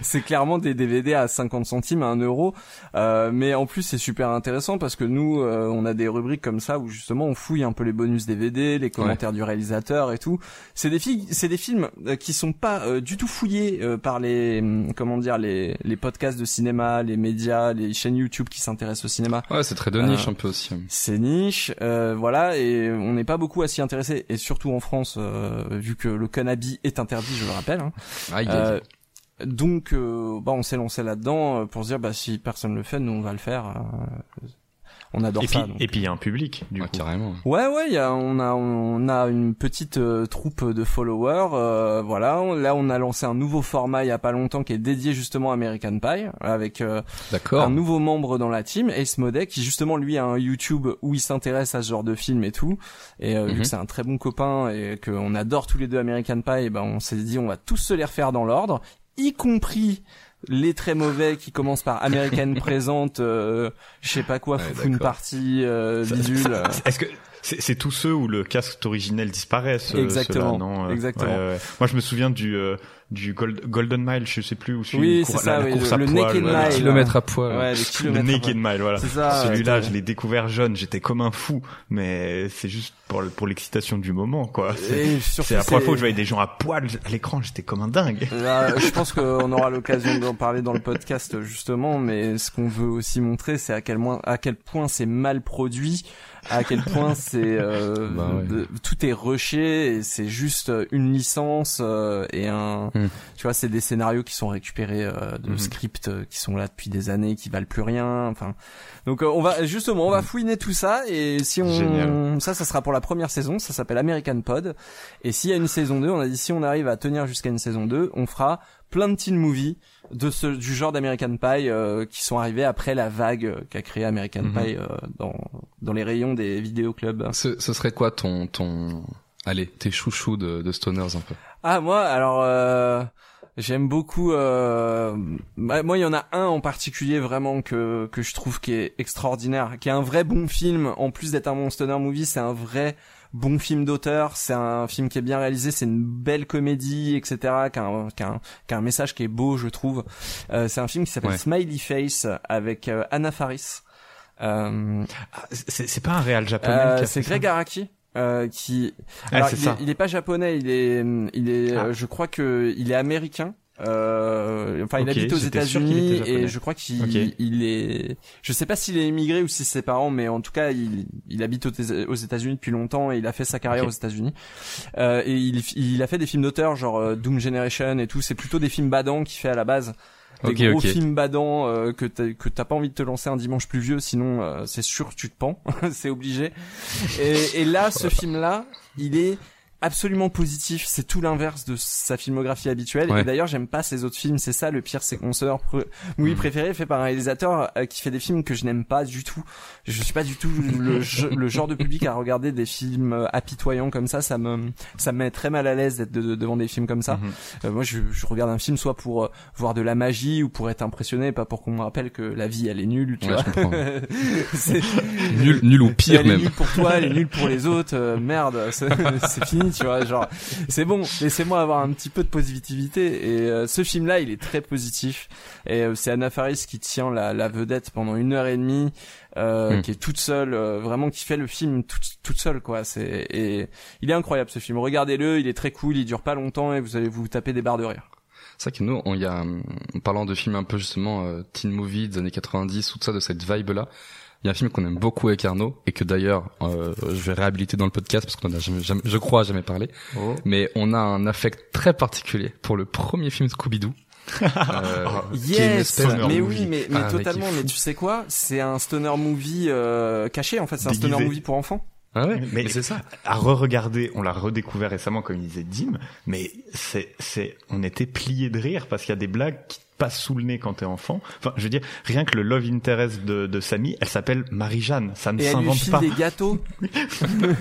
c'est clairement des DVD à 50 centimes à 1 euro euh, mais en plus c'est super intéressant parce que nous euh, on a des rubriques comme ça où justement on fouille un peu les bonus DVD les commentaires du réalisateur et tout c'est des films c'est des films euh, qui sont pas euh, du tout fouillés euh, par les hum, comment dire les les podcasts de cinéma les médias les chaînes YouTube qui s'intéressent au cinéma Ouais, c'est très de niche un peu aussi. c'est niche, euh, voilà, et on n'est pas beaucoup à s'y intéresser, et surtout en France, vu que le cannabis est interdit, je le rappelle. hein. Aïe, aïe, Euh, donc, euh, bah, on s'est lancé là-dedans euh, pour se dire, bah, si personne le fait, nous on va le faire. On adore Et ça. puis, donc. et puis il y a un public, du Ouais, coup. carrément. Ouais, ouais, y a, on a on a une petite euh, troupe de followers. euh, voilà, On- là on a lancé un nouveau format il y a pas longtemps qui est dédié justement à American Pie avec euh, D'accord. un nouveau membre dans la team, Ace Modek, qui justement lui a un YouTube où il s'intéresse à ce genre de film et tout. Et euh, vu Mhm. que c'est un très bon copain et qu'on adore tous les deux American Pie, et ben on s'est dit on va tous se les refaire dans l'ordre, y compris les très mauvais qui commencent par American présente, euh, je sais pas quoi, Ouais, une partie, euh, bidule. euh. Est-ce que c'est c'est tous ceux où le casque originel disparaît ce- Exactement, non Euh, exactement. ouais, ouais. Moi, je me souviens du euh, du Gold- Golden Mile, je sais plus où celui Oui, c'est la- ça, la oui, course le- à le poil, Naked ouais. Mile. kilomètres à poil. Ouais, les Le. Naked Mile, voilà. Celui-là, je l'ai découvert jeune, j'étais comme un fou, mais c'est juste pour pour l'excitation du moment, quoi. C'est la première fois que je voyais des gens à poil à l'écran, j'étais comme un dingue. Là, je pense qu'on aura l'occasion d'en parler dans le podcast justement, mais ce qu'on veut aussi montrer, c'est à quel point, à quel point c'est mal produit, à quel point c'est euh, Bah ouais. tout est rushé c'est juste une licence euh, et un, Hmm. tu vois, c'est des scénarios qui sont récupérés euh, de Mhm. scripts euh, qui sont là depuis des années, qui valent plus rien. Enfin, donc euh, on va justement, on va fouiner tout ça et si on, Génial. ça, ça sera pour la première saison, ça s'appelle American Pod. Et s'il y a une saison 2, on a dit si on arrive à tenir jusqu'à une saison 2, on fera plein de teen movies de ce du genre d'American Pie euh, qui sont arrivés après la vague qu'a créé American Mhm. Pie euh, dans dans les rayons des vidéoclubs. Ce, ce serait quoi ton ton allez tes chouchous de, de stoners un peu Ah moi alors euh, j'aime beaucoup euh, bah, moi il y en a un en particulier vraiment que que je trouve qui est extraordinaire, qui est un vrai bon film en plus d'être un monster movie, c'est un vrai bon film d'auteur, c'est un film qui est bien réalisé, c'est une belle comédie, etc., qui a un, qui a un, qui a un message qui est beau, je trouve. Euh, c'est un film qui s'appelle Ouais. Smiley Face avec euh, Anna Faris. Euh, Ah, c'est c'est pas un réal japonais euh, c'est Greg Araki. Euh, qui Ah, alors il, ça. Est, il est pas japonais il est il est Ah. euh, je crois que il est américain. Euh, enfin il habite aux États-Unis et je crois qu'il il est je sais pas s'il est immigré ou si c'est ses parents mais en tout cas il il habite aux, États-Unis depuis longtemps et il a fait sa carrière aux États-Unis. Euh, et il il a fait des films d'auteur genre euh, Doom Generation et tout. C'est plutôt des films badants qu'il fait à la base des Ok, gros ok. films badants euh, que t'as que t'as pas envie de te lancer un dimanche pluvieux sinon euh, c'est sûr tu te pends c'est obligé et, et là ce film là il est absolument positif c'est tout l'inverse de sa filmographie habituelle Ouais. et d'ailleurs j'aime pas ses autres films c'est ça le pire c'est qu'on se oui Mm. préféré fait par un réalisateur euh, qui fait des films que je n'aime pas du tout je suis pas du tout le, le genre de public à regarder des films euh, apitoyants comme ça ça me ça me met très mal à l'aise d'être de- de- devant des films comme ça Mhm. euh, moi, je, je regarde un film soit pour euh, voir de la magie ou pour être impressionné, pas pour qu'on me rappelle que la vie elle est nulle, tu Ouais, vois. C'est- Nul nul ou pire elle est même. nulle pour toi, elle est nulle pour les autres. merde, c'est fini, tu vois. Genre, c'est bon. Laissez-moi avoir un petit peu de positivité. Et euh, ce film-là, il est très positif. Et euh, c'est Anna Faris qui tient la, la vedette pendant une heure et demie, euh, Hmm. qui est toute seule, euh, vraiment qui fait le film toute, toute seule, quoi. C'est et il est incroyable ce film. Regardez-le, il est très cool, il dure pas longtemps et vous allez vous taper des barres de rire. C'est vrai que nous, on y a, en parlant de films un peu justement euh, teen movie des années 90 ou tout ça, de cette vibe-là, il y a un film qu'on aime beaucoup avec Arnaud et que d'ailleurs euh, je vais réhabiliter dans le podcast parce qu'on a jamais, jamais- je crois jamais parlé. Oh. Mais on a un affect très particulier pour le premier film Scooby-Doo. euh, qui est une Yes, espèce de- mais movie. oui, mais, mais Ah, totalement. Mais tu sais quoi? C'est un stoner movie euh, caché en fait. C'est un stoner movie pour enfants. Ah ouais, Mais- mais c'est ça. À re-regarder, on l'a redécouvert récemment comme il disait Dim, mais c'est, c'est, on était pliés de rire parce qu'il y a des blagues qui passent sous le nez quand t'es enfant. Enfin, je veux dire, rien que le love interest de, de Samy, elle s'appelle Marie-Jeanne. Ça ne Et elle lui s'invente pas. des gâteaux.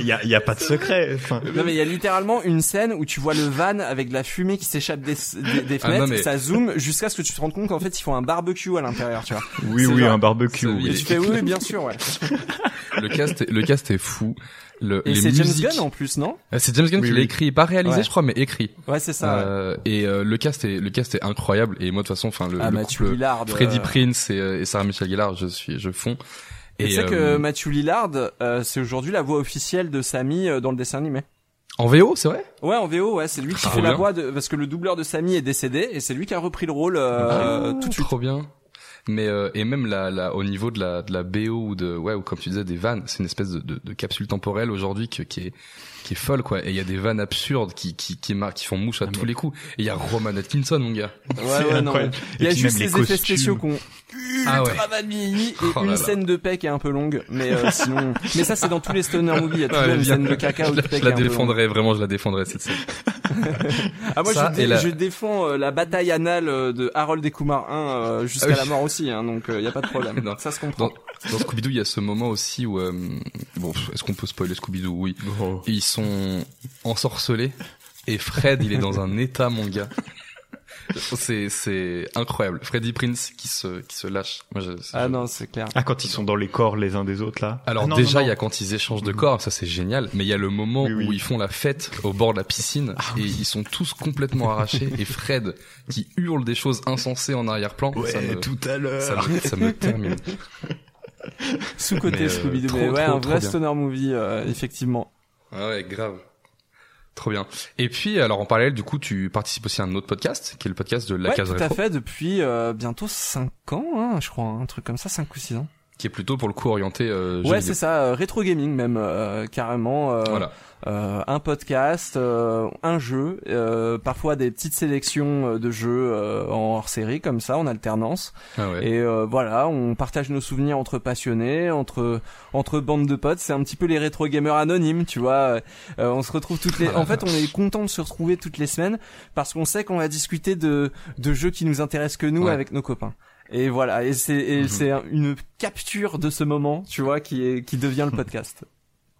Il y a, il y a pas de secret. Enfin, Non mais il y a littéralement une scène où tu vois le van avec de la fumée qui s'échappe des, des, des Ah, fenêtres, non, mais- ça zoome jusqu'à ce que tu te rendes compte qu'en fait ils font un barbecue à l'intérieur, tu vois. oui, oui, genre- un barbecue. oui. Et tu fais oui, oui, bien sûr, ouais. Le cast, est, le cast est fou. Le, Et c'est James Gunn en plus, non? Euh, C'est James Gunn Oui, qui l'a écrit, pas réalisé, Ouais. je crois, mais écrit. Ouais, c'est ça. ouais. Euh, et euh, le cast est le cast est incroyable. Et moi, de toute façon, enfin le, Ah, le Matthew couple Lillard. Freddie euh, Prince et, euh, et Sarah Michelle Gellar, je suis, je fonds. Et tu sais euh, que Matthew Lillard, euh, c'est aujourd'hui la voix officielle de Sammy euh, dans le dessin animé. en VO, c'est vrai? Ouais, en VO, ouais, c'est lui qui Trop fait la bien. voix de, parce que le doubleur de Sammy est décédé et c'est lui qui a repris le rôle euh, Ah, tout de suite. Trop bien. Mais euh, et même la, la au niveau de la de la BO ou de ouais ou comme tu disais des vannes, c'est une espèce de, de, capsule temporelle aujourd'hui qui est qui est folle quoi. Et il y a des vannes absurdes qui qui qui, qui font mouche à tous les coups. Et il y a Roman Atkinson mon gars. Ouais, C'est ouais, non. incroyable. Il y a juste même les les effets spéciaux qu'on Ah ouais. ultra vieilli et Oh là une là. scène de pec est un peu longue, mais euh, sinon. Mais ça c'est dans tous les stoner movies, il y a toujours Ouais, une bien. scène de caca ou je de la, pec je la défendrais vraiment, je la défendrais cette scène. Ah moi Ça je, dé- et la- je défends euh, la bataille anale euh, de Harold et Kumar 1 euh, jusqu'à Ah oui. la mort aussi, hein, donc il y a pas de problème. Non. Ça se comprend. Dans, Scooby-Doo, il y a ce moment aussi où, euh, bon, est-ce qu'on peut spoiler Scooby-Doo? Oui. Ils sont ensorcelés et Fred, il est dans un état, mon gars. C'est, c'est incroyable. Freddy Prince qui se, qui se lâche. Moi, je- Ah je- non, c'est clair. Ah, quand ils sont dans les corps les uns des autres là. Alors Ah, non, déjà, il y a quand ils échangent de corps, ça c'est génial. Mais il y a le moment Oui, oui. où ils font la fête au bord de la piscine et ils sont tous complètement arrachés. Et Fred qui hurle des choses insensées en arrière-plan, Ouais, ça me, tout à l'heure. ça me, ça me termine. Sous côté Mais, euh, Scooby-Doo, trop, mais ouais, trop, un vrai bien. stoner movie, euh, effectivement. Ah ouais, grave. Trop bien. Et puis, alors en parallèle, du coup, tu participes aussi à un autre podcast, qui est le podcast de La ouais, Case tout à Rétro, fait, depuis euh, bientôt 5 ans, hein, je crois, hein, un truc comme ça, 5 ou 6 ans. Qui est plutôt pour le coup orienté euh, Ouais, c'est ça, euh, rétro gaming même, euh, carrément. euh, Voilà. euh, un podcast, euh, un jeu, euh, parfois des petites sélections de jeux euh, en hors série comme ça, en alternance. Ah ouais. Et euh, voilà, on partage nos souvenirs entre passionnés, entre entre bandes de potes. C'est un petit peu les rétro gamers anonymes, tu vois. Euh, on se retrouve toutes les. En fait, on est content de se retrouver toutes les semaines parce qu'on sait qu'on va discuter de de jeux qui nous intéressent que nous Ouais. avec nos copains. Et voilà, et c'est et c'est un- une capture de ce moment, tu vois, qui est qui devient le podcast.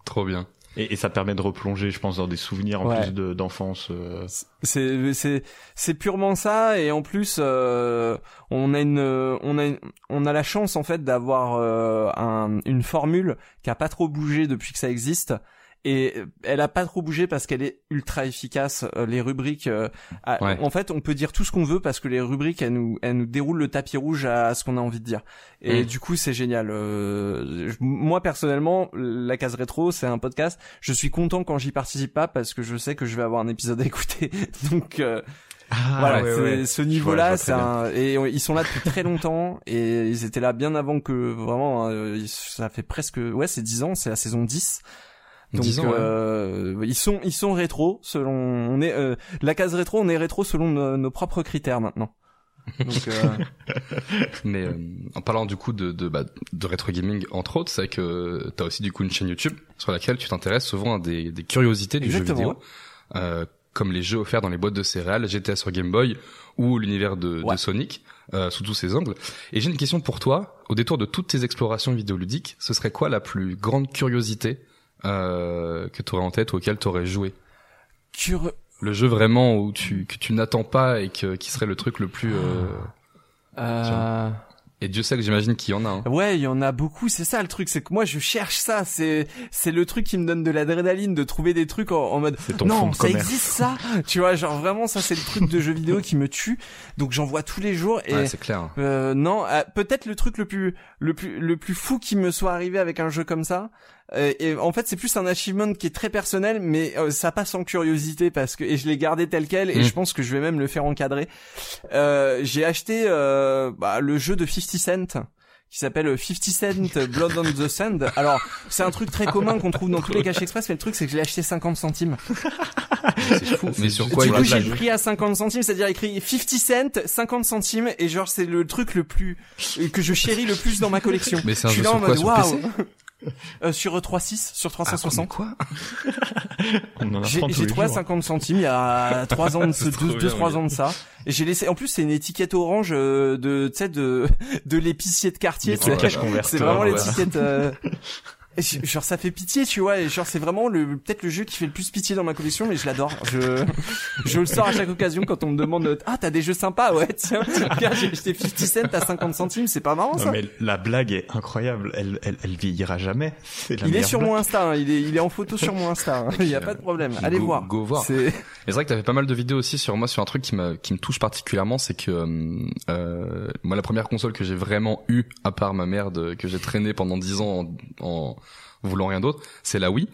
Trop bien. Et, et ça permet de replonger, je pense, dans des souvenirs en Ouais. plus de- d'enfance. euh. C'est c'est c'est purement ça et en plus euh, on a une on a une- on a la chance en fait d'avoir euh, un, une formule qui a pas trop bougé depuis que ça existe et elle a pas trop bougé parce qu'elle est ultra efficace euh, les rubriques euh, Ouais. en fait on peut dire tout ce qu'on veut parce que les rubriques elles nous elles nous déroulent le tapis rouge à, ce qu'on a envie de dire et Mm. du coup c'est génial Euh, moi personnellement la case rétro c'est un podcast je suis content quand j'y participe pas parce que je sais que je vais avoir un épisode à écouter donc euh, voilà, ouais, ce niveau-là, c'est un et ils sont là depuis très longtemps et ils étaient là bien avant que vraiment euh, ça fait presque ouais, c'est 10 ans, c'est la saison 10. Donc 10 ans, ouais. euh, ils sont ils sont rétro selon on est euh, la case rétro, on est rétro selon nos, nos propres critères maintenant. Donc euh, Mais euh, en parlant du coup de de, bah, de rétro gaming entre autres, c'est que t'as aussi du coup une chaîne YouTube sur laquelle tu t'intéresses souvent à des, des curiosités du Exactement, jeu vidéo, euh, comme les jeux offerts dans les boîtes de céréales, GTA sur Game Boy ou l'univers de, de Ouais. Sonic euh, sous tous ses angles. Et j'ai une question pour toi. Au détour de toutes tes explorations vidéoludiques, ce serait quoi la plus grande curiosité euh, que tu aurais en tête ou auquel tu aurais joué Le jeu vraiment où tu que tu n'attends pas et que qui serait le truc le plus euh, euh, et Dieu sait que j'imagine qu'il y en a. Hein. Ouais, il y en a beaucoup. C'est ça le truc, c'est que moi je cherche ça. C'est c'est le truc qui me donne de l'adrénaline de trouver des trucs en, en mode. Ton non, de ça commerce. existe ça. tu vois, genre vraiment ça c'est le truc de jeu vidéo qui me tue. Donc j'en vois tous les jours et. Ouais, c'est clair. euh, non, euh, peut-être le truc le plus le plus le plus fou qui me soit arrivé avec un jeu comme ça, et en fait, c'est plus un achievement qui est très personnel, mais euh, ça passe en curiosité parce que et je l'ai gardé tel quel et Mm. je pense que je vais même le faire encadrer. Euh, j'ai acheté euh, bah, le jeu de 50 Cent qui s'appelle 50 Cent Blood on the Sand. Alors, c'est un truc très commun qu'on trouve dans tous les caches express, mais le truc c'est que je l'ai acheté 50 centimes. C'est fou. Mais sur quoi du il coup, a j'ai pris à 50 centimes, c'est-à-dire écrit 50 cents, 50 centimes, et genre c'est le truc le plus que je chéris le plus dans ma collection. Mais c'est un je suis jeu là en mode waouh. Euh, sur 3.6, sur 360. quoi? On en J'ai trouvé à jours. 50 centimes il y a 3 ans de C'est trop 2 bien, 3 oui. ans de ça. Et j'ai laissé en plus c'est une étiquette orange euh, de tu sais de de l'épicier de quartier, C'est vraiment ouais. l'étiquette euh, et Genre ça fait pitié, tu vois, et genre c'est vraiment le peut-être le jeu qui fait le plus pitié dans ma collection, mais je l'adore. Je je le sors à chaque occasion quand on me demande ah t'as des jeux sympas, ouais tiens, j'ai acheté 50 cents à 50 centimes, c'est pas marrant Non, ça. mais la blague est incroyable. Elle, elle, elle vieillira jamais. Il est sur blague. mon Insta, hein, il est il est en photo sur mon Insta, hein. il y a pas de problème. Allez Go- voir. go voir. C'est Et c'est vrai que t'avais pas mal de vidéos aussi sur moi sur un truc qui m'a qui me touche particulièrement, c'est que euh, euh, moi la première console que j'ai vraiment eue, à part ma merde que j'ai traînée pendant 10 ans en, en voulant rien d'autre, c'est la Wii.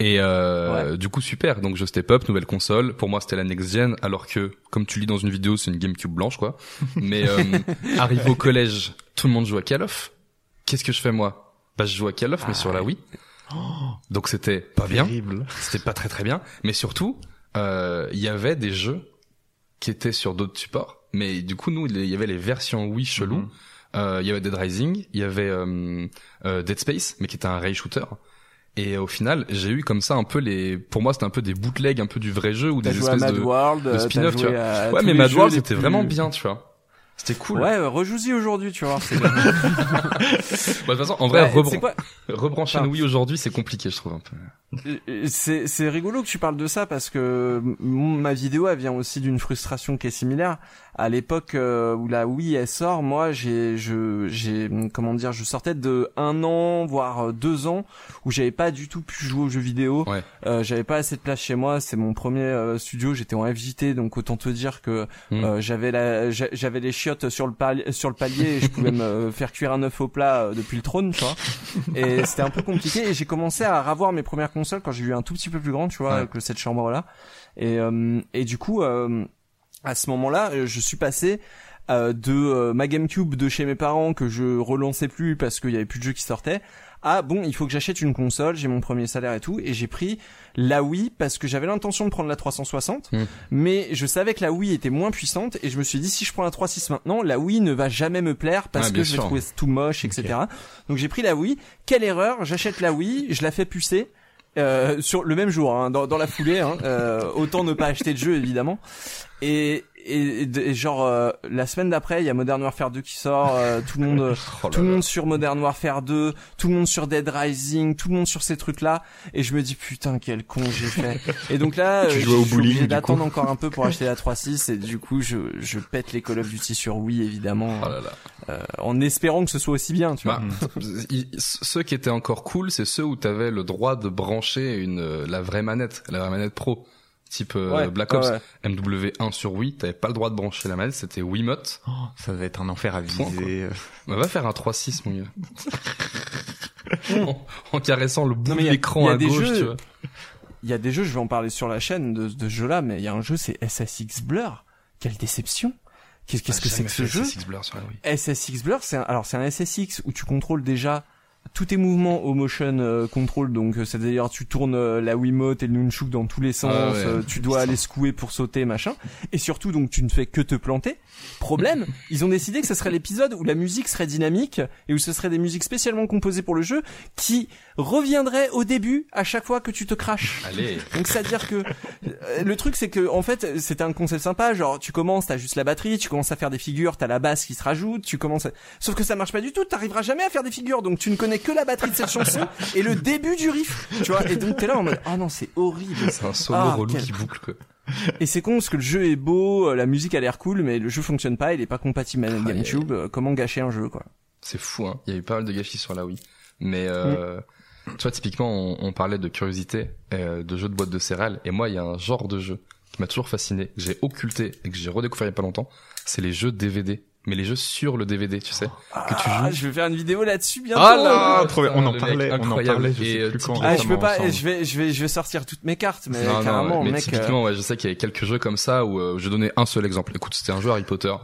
Et euh, du coup super, donc je step up, nouvelle console. Pour moi c'était la next gen, alors que comme tu lis dans une vidéo c'est une GameCube blanche quoi. Mais euh, arrivé au collège, tout le monde joue à Call of. Qu'est-ce que je fais moi? Bah je joue à Call of mais sur la Wii. Donc c'était pas bien Terrible. c'était pas très très bien, mais surtout euh, il y avait des jeux qui étaient sur d'autres supports, mais du coup nous il y avait les versions Wii chelou. Mhm. Euh, Il y avait Dead Rising, il y avait euh, euh, Dead Space, mais qui était un ray shooter. Et au final, j'ai eu comme ça un peu les, pour moi c'était un peu des bootlegs, un peu du vrai jeu ou des espèces Mad de, World, de spin-off, tu à ouais mais Mad World c'était plus- vraiment bien, tu vois. C'était cool. Ouais, euh, rejoue-y aujourd'hui, tu vois. c'est- Bah, de toute façon, en vrai, Ouais, rebran- c'est quoi rebrancher Enfin, une Wii aujourd'hui, c'est compliqué, je trouve un peu. Euh, C'est c'est rigolo que tu parles de ça parce que ma vidéo elle vient aussi d'une frustration qui est similaire. À l'époque euh, où la Wii elle sort, moi j'ai je j'ai comment dire, je sortais de un an voire euh, deux ans où j'avais pas du tout pu jouer aux jeux vidéo. Ouais. Euh, j'avais pas assez de place chez moi. C'est mon premier euh, studio. J'étais en FJT donc autant te dire que Mm. euh, j'avais la j'a- j'avais les chiottes sur le palier sur le palier et je pouvais me faire cuire un œuf au plat euh, depuis le trône, tu vois. Et c'était un peu compliqué et j'ai commencé à ravoir mes premières consoles quand j'ai eu un tout petit peu plus grand, tu vois, Ouais. que cette chambre là. Et euh, et du coup euh, à ce moment-là, je suis passé euh, de ma GameCube de chez mes parents que je relançais plus parce qu'il y avait plus de jeux qui sortaient à bon, il faut que j'achète une console, j'ai mon premier salaire et tout et j'ai pris la Wii parce que j'avais l'intention de prendre la 360 Mm. mais je savais que la Wii était moins puissante et je me suis dit si je prends la 3.6 maintenant, la Wii ne va jamais me plaire parce que je vais sûr. trouver tout moche, etc. Donc j'ai pris la Wii. Quelle erreur J'achète la Wii, je la fais pucer. Euh, sur le même jour, hein, dans, dans la foulée, hein, euh, autant ne pas acheter de jeu évidemment. Et, et, et- genre euh, la semaine d'après, il y a Modern Warfare 2 qui sort, euh, tout le monde, euh, Oh là tout le là. monde sur Modern Warfare 2, tout le monde sur Dead Rising, tout le monde sur ces trucs-là, et je me dis putain quel con j'ai fait. Et donc là, euh, je suis obligé d'attendre encore un peu pour acheter la 3.6 et du coup je, je pète les Call of Duty sur Wii évidemment, Oh là là. euh, en espérant que ce soit aussi bien, tu vois. Bah, il- ceux qui étaient encore cool, c'est ceux où t'avais le droit de brancher une euh, la vraie manette, la vraie manette pro, type euh, Ouais, Black Ops, ouais. MW1 sur Wii, t'avais pas le droit de brancher la manette, c'était Wiimote. Oh, ça va être un enfer à Point, viser. Bah, va faire un 3.6 mon gars. en, en caressant le bout de l'écran à des gauche, jeux- tu vois. Il y a des jeux, je vais en parler sur la chaîne de, de ce jeu-là, mais il y a un jeu, c'est SSX Blur. Quelle déception Qu'est-ce qu'est-ce que c'est que ce jeu Six Blur sur la Wii. SSX Blur, c'est un, alors c'est un SSX où tu contrôles déjà tous tes mouvements au motion euh, control, donc euh, c'est-à-dire tu tournes euh, la Wiimote et le nunchuk dans tous les sens, Ah ouais, euh, tu dois aller secouer pour sauter, machin, et surtout donc tu ne fais que te planter. Problème, ils ont décidé que ce serait l'épisode où la musique serait dynamique et où ce serait des musiques spécialement composées pour le jeu qui reviendraient au début à chaque fois que tu te craches. Allez. Donc c'est à dire que le truc c'est que en fait c'était un concept sympa genre tu commences t'as juste la batterie tu commences à faire des figures t'as la basse qui se rajoute tu commences à... sauf que ça marche pas du tout t'arriveras jamais à faire des figures donc tu ne connais que la batterie de cette chanson et le début du riff tu vois et donc t'es là en mode ah non c'est horrible C'est un solo Ah, relou quel- qui boucle quoi. et c'est con parce que le jeu est beau euh, la musique a l'air cool mais le jeu fonctionne pas il est pas compatible avec Ah, GameCube euh, comment gâcher un jeu quoi C'est fou, hein. Il y a eu pas mal de gâchis sur la Wii. Mais euh, tu vois, typiquement, on, on parlait de curiosité, euh, de jeux de boîte de céréales. Et moi, il y a un genre de jeu qui m'a toujours fasciné, que j'ai occulté et que j'ai redécouvert il y a pas longtemps. C'est les jeux DVD. Mais les jeux sur le DVD, tu sais, que tu Ah, joues. je vais faire une vidéo là-dessus bientôt. Ah là, trop bien. putain, on en parlait, on en parlait, je sais euh, plus quand. Ah, je peux pas, ensemble. je vais, je vais, je vais sortir toutes mes cartes, mais Non, non, carrément, mais mec. euh, typiquement, ouais, je sais qu'il y avait quelques jeux comme ça où euh, je donnais un seul exemple. Écoute, c'était un jeu Harry Potter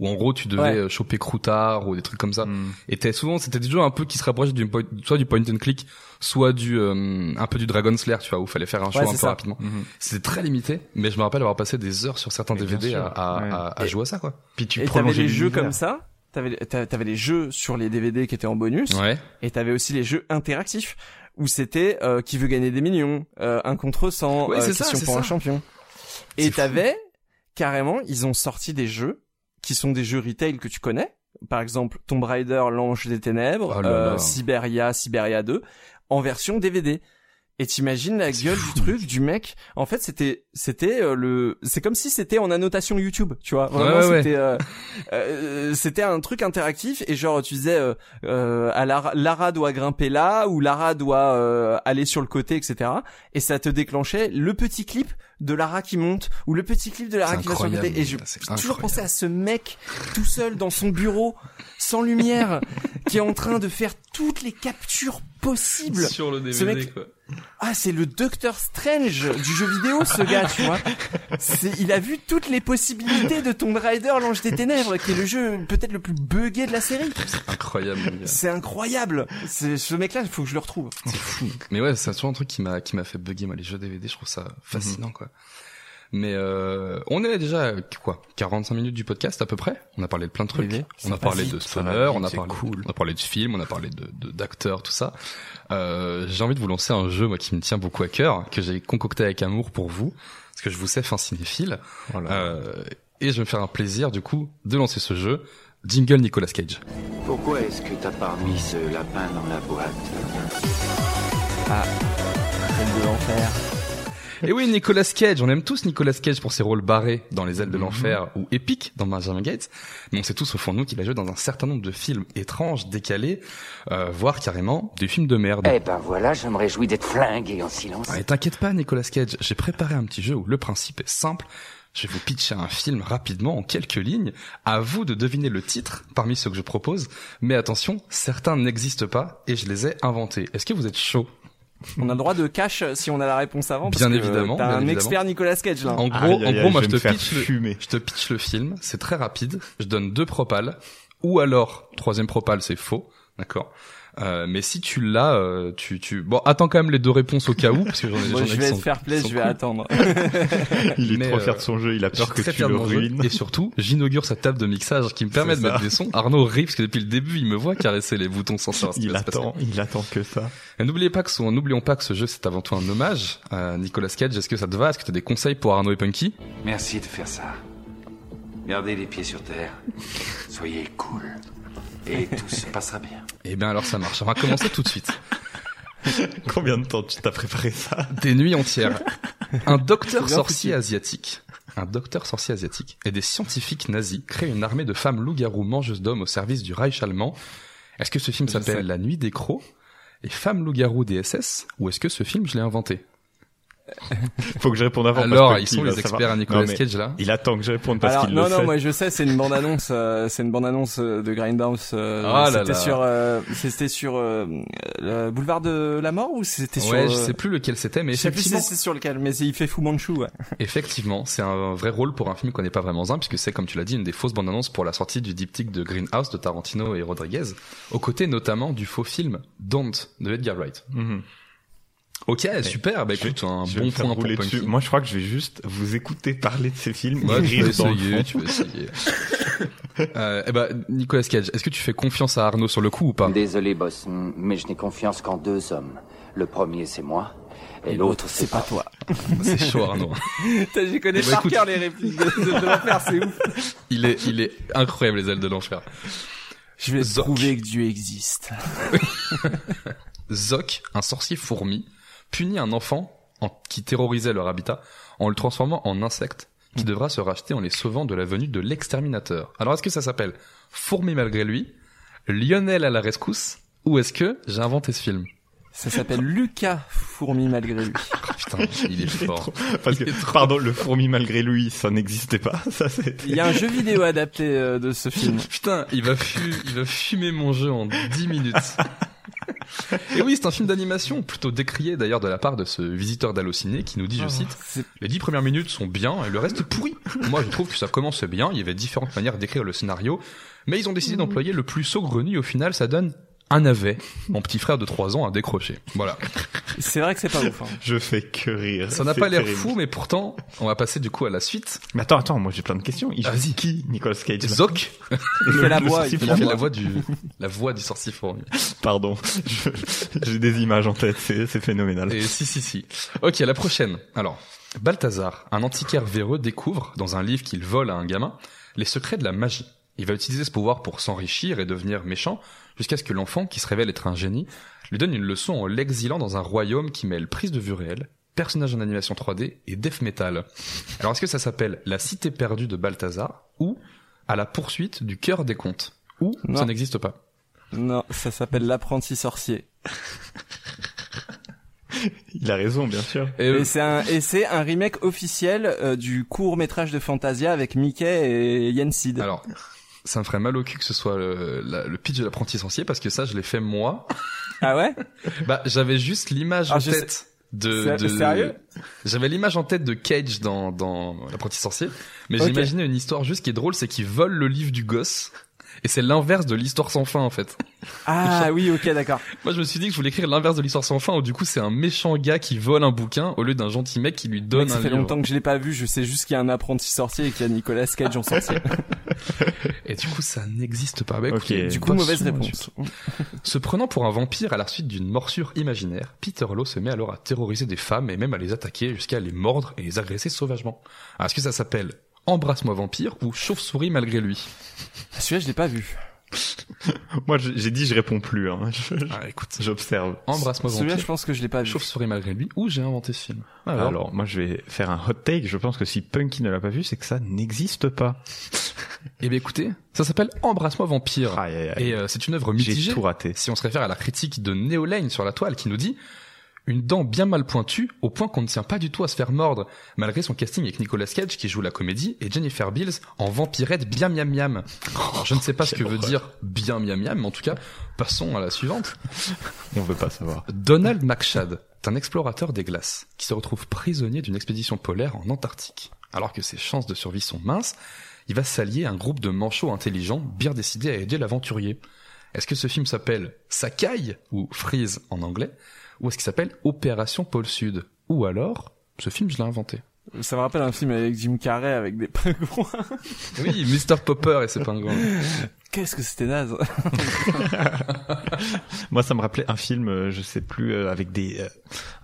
où en gros tu devais Ouais. euh, choper Croutard ou des trucs comme ça. Hmm. Et t'es souvent, c'était des jeux un peu qui se rapprochaient du point- soit du point and click, soit du euh, un peu du Dragon Slayer, tu vois, où fallait faire un choix Ouais, un peu ça. rapidement. Mhm. C'était très limité, mais je me rappelle avoir passé des heures sur certains Mais DVD à, à, ouais. à- à jouer à ça, quoi. Puis tu et t'avais prolongeais les jeux comme ça. T'avais, t'a- t'avais les jeux sur les DVD qui étaient en bonus. Ouais. Et t'avais aussi les jeux interactifs où c'était euh, qui veut gagner des millions, euh, un contre 100, Ouais, euh, ça, question c'est pour ça. un champion. Et t'avais carrément, ils ont sorti des jeux qui sont des jeux retail que tu connais. Par exemple, Tomb Raider, l'Ange des Ténèbres, Oh là euh. Siberia, Siberia 2, en version DVD. Et t'imagines la gueule du truc du mec. En fait, c'était c'était euh, le c'est comme si c'était en annotation YouTube, tu vois. Vraiment, Ouais, ouais, ouais. c'était euh, euh, c'était un truc interactif et genre tu disais euh, euh, à Lara, Lara doit grimper là ou Lara doit euh, aller sur le côté, etc. Et ça te déclenchait le petit clip de Lara qui monte ou le petit clip de Lara C'est qui va sur le côté. incroyable, Et je c'est j'ai toujours incroyable. pensé à ce mec tout seul dans son bureau, sans lumière, qui est en train de faire toutes les captures possibles. Sur le Ce mec- quoi. Ah, c'est le Doctor Strange du jeu vidéo, ce gars, tu vois. C'est, il a vu toutes les possibilités de Tomb Raider, l'Ange des Ténèbres, qui est le jeu peut-être le plus buggé de la série. Incroyable. mon gars. C'est incroyable. C'est, ce mec-là, il faut que je le retrouve. Mais ouais, c'est toujours un truc qui m'a qui m'a fait bugger moi les jeux DVD, je trouve ça fascinant quoi. Mais euh, on est déjà à, quoi 45 minutes du podcast à peu près. On a parlé de plein de trucs. Oui, on a parlé de vite, on a parlé cool. on a parlé de films, on a parlé de d'acteurs, tout ça. Euh, j'ai envie de vous lancer un jeu moi qui me tient beaucoup à cœur, que j'ai concocté avec amour pour vous, parce que je vous sais fin cinéphile. Voilà. Euh, et je vais me faire un plaisir du coup de lancer ce jeu. Jingle Nicolas Cage. Pourquoi est-ce que t'as pas remis ce lapin dans la boîte? Celle de l'enfer. Et oui, Nicolas Cage, on aime tous Nicolas Cage pour ses rôles barrés dans Les ailes Mhm. de l'enfer ou épiques dans Benjamin Gates, mais on sait tous au fond de nous qu'il a joué dans un certain nombre de films étranges, décalés, euh, voire carrément des films de merde. Eh ben voilà, je me réjouis d'être flingué en silence. Et t'inquiète pas, Nicolas Cage, j'ai préparé un petit jeu où le principe est simple. Je vais vous pitcher un film rapidement en quelques lignes. À vous de deviner le titre parmi ceux que je propose. Mais attention, certains n'existent pas et je les ai inventés. Est-ce que vous êtes chaud? On a le droit de cash si on a la réponse avant. parce Bien que évidemment, T'as un évidemment. expert Nicolas Cage, là. En gros, en gros, moi je te pitch le, je te pitch le film. C'est très rapide. Je donne deux propales. Ou alors, troisième propale, c'est faux. D'accord. Euh, mais si tu l'as, euh, tu, tu, bon, attends quand même les deux réponses au cas où, parce que j'en ai, ai je vais être fair play, je vais cool. attendre. Il est mais, trop euh, fier de son jeu, il a peur que tu le ruines. Et surtout, j'inaugure cette table de mixage qui me permet de mettre des sons. Arnaud rit parce que depuis le début, il me voit caresser les boutons sans savoir ce qui Il va se passer. attend, il attend que ça. Et N'oubliez pas que ce- n'oublions pas que ce jeu c'est avant tout un hommage. à Nicolas Cage, est-ce que ça te va? Est-ce que tu as des conseils pour Arnaud et Punky? Merci de faire ça. Gardez les pieds sur terre. Soyez cool. Et tout se passera bien. Eh bien alors ça marche. On va commencer tout de suite. Combien de temps tu t'as préparé ça Des nuits entières. Un docteur sorcier asiatique. Un docteur sorcier asiatique et des scientifiques nazis créent une armée de femmes loups-garous mangeuses d'hommes au service du Reich allemand. Est-ce que ce film s'appelle La Nuit des Crocs? Et Femmes loups-garous des SS ou est-ce que ce film je l'ai inventé? Faut que je réponde avant. parce Alors, que ils sont les experts à Nicolas Non, Cage là. Il attend que je réponde parce qu'il non, le non, sait. moi je sais, c'est une bande annonce, euh, c'est une bande annonce euh, de Grindhouse. Euh, Ah là c'était là. sur, euh, c'était sur euh, le boulevard de la mort ou c'était sur Ouais, je euh, sais plus lequel c'était, mais Je sais plus si effectivement, c'est sur lequel, mais il fait Fu Manchu. Ouais. effectivement, c'est un vrai rôle pour un film qu'on n'est pas vraiment un, puisque c'est, comme tu l'as dit, une des fausses bandes annonces pour la sortie du diptyque de Greenhouse de Tarantino et Rodriguez, aux côtés notamment du faux film Don't de Edgar Wright. Mhm. Ok, super, bah vais- écoute, un bon point pour dessus. Moi, je crois que je vais juste vous écouter parler de ces films Ouais, et rire dans le essayer, fond. tu peux essayer. euh, eh ben, Nicolas Cage, est-ce que tu fais confiance à Arnaud sur le coup ou pas? Désolé, boss, mais je n'ai confiance qu'en deux hommes. Le premier, c'est moi. Et, l'autre, c'est pas toi. C'est chaud Arnaud. J'y connais Bah, par écoute. cœur les répliques de, de, de l'enfer, c'est ouf. Il est, il est incroyable les ailes de l'enfer. Je vais Zoc. prouver que Dieu existe. Zoc, un sorcier fourmi, punit un enfant en- qui terrorisait leur habitat en le transformant en insecte qui devra se racheter en les sauvant de la venue de l'exterminateur. Alors est-ce que ça s'appelle Fourmi malgré lui, Lionel à la rescousse, ou est-ce que j'ai inventé ce film? Ça s'appelle Lucas fourmi malgré lui. Putain, il est fort. Parce que, pardon, le fourmi malgré lui, ça n'existait pas. Ça, Il y a un jeu vidéo adapté euh, de ce film. Putain, il va, fu il va fumer mon jeu en 10 minutes. Et oui, c'est un film d'animation, plutôt décrié d'ailleurs de la part de ce visiteur d'Allociné qui nous dit, je Oh, cite, les dix premières minutes sont bien et le reste est pourri. Moi, je trouve que ça commence bien, il y avait différentes manières d'écrire le scénario, mais ils ont décidé d'employer le plus saugrenu, au final, ça donne un navet. Mon petit frère de 3 ans a décroché. Voilà. C'est vrai que c'est pas ouf. hein. Je fais que rire. Ça n'a pas l'air fou, mais pourtant, on va passer du coup à la suite. Mais attends, attends, moi j'ai plein de questions. Il joue Vas-y. qui, Nicolas Cage? Zoc, Il fait la voix. il fait la voix. du, la voix du sorcier fourmi. Pardon, j'ai des images en tête, c'est c'est phénoménal. Et si, si, si. Ok, la prochaine. Alors, Balthazar, un antiquaire véreux, découvre, dans un livre qu'il vole à un gamin, les secrets de la magie. Il va utiliser ce pouvoir pour s'enrichir et devenir méchant, jusqu'à ce que l'enfant, qui se révèle être un génie, lui donne une leçon en l'exilant dans un royaume qui mêle prise de vue réelle, personnage en animation 3D et death metal. Alors, est-ce que ça s'appelle La cité perdue de Balthazar ou À la poursuite du cœur des contes Ou Non. ça n'existe pas Non, ça s'appelle l'apprenti sorcier. Il a raison, bien sûr. Et, euh, Et c'est un remake officiel euh, du court métrage de Fantasia avec Mickey et Yensid. Alors, ça me ferait mal au cul que ce soit le, la- le pitch de l'apprenti sorcier parce que ça, je l'ai fait moi. Ah ouais? Bah, j'avais juste l'image Ah, en tête de, de- sérieux? J'avais l'image en tête de Cage dans, dans l'apprenti sorcier, mais j'imaginais une histoire juste qui est drôle, c'est qu'il vole le livre du gosse. Et c'est l'inverse de l'histoire sans fin en fait. Ah oui, ok, d'accord. Moi je me suis dit que je voulais écrire l'inverse de l'histoire sans fin où du coup c'est un méchant gars qui vole un bouquin au lieu d'un gentil mec qui lui donne Mec, ça un fait livre. longtemps que je l'ai pas vu. Je sais juste qu'il y a un apprenti sorcier et qu'il y a Nicolas Cage en sorcier. Et du coup ça n'existe pas. Bah, du coup, mauvaise réponse. Se prenant pour un vampire à la suite d'une morsure imaginaire, Peter Law se met alors à terroriser des femmes et même à les attaquer jusqu'à les mordre et les agresser sauvagement. Alors, est-ce que ça s'appelle Embrasse-moi vampire ou Chauve-souris malgré lui Ah, Celui-là, je l'ai pas vu. Moi j'ai dit je réponds plus. Hein. Je- Ah écoute, J'observe. Embrasse-moi Celui-là, vampire, je pense que je l'ai pas vu. Chauve-souris malgré lui ou j'ai inventé ce film. Alors, moi je vais faire un hot take. Je pense que si Punky ne l'a pas vu, c'est que ça n'existe pas. Eh bien écoutez, ça s'appelle Embrasse-moi vampire. Aïe, aïe, aïe. Et euh, c'est une œuvre J'ai mitigée. tout raté. Si on se réfère à la critique de Neo Lane sur la toile qui nous dit une dent bien mal pointue au point qu'on ne tient pas du tout à se faire mordre, malgré son casting avec Nicolas Cage qui joue la comédie et Jennifer Beals en vampirette bien miam miam. Alors, je ne sais pas ce que veut dire bien miam miam, mais en tout cas, passons à la suivante. On veut pas savoir. Donald McShad est un explorateur des glaces qui se retrouve prisonnier d'une expédition polaire en Antarctique. Alors que ses chances de survie sont minces, il va s'allier à un groupe de manchots intelligents bien décidés à aider l'aventurier. Est-ce que ce film s'appelle Sakai ou Freeze en anglais? Ou est-ce qu'il s'appelle Opération Pôle Sud? Ou alors, ce film je l'ai inventé. Ça me rappelle un film avec Jim Carrey avec des pingouins. Oui, Mr. Popper et ses pingouins. Qu'est-ce que c'était naze. Moi, ça me rappelait un film, euh, je sais plus, euh, avec des, euh,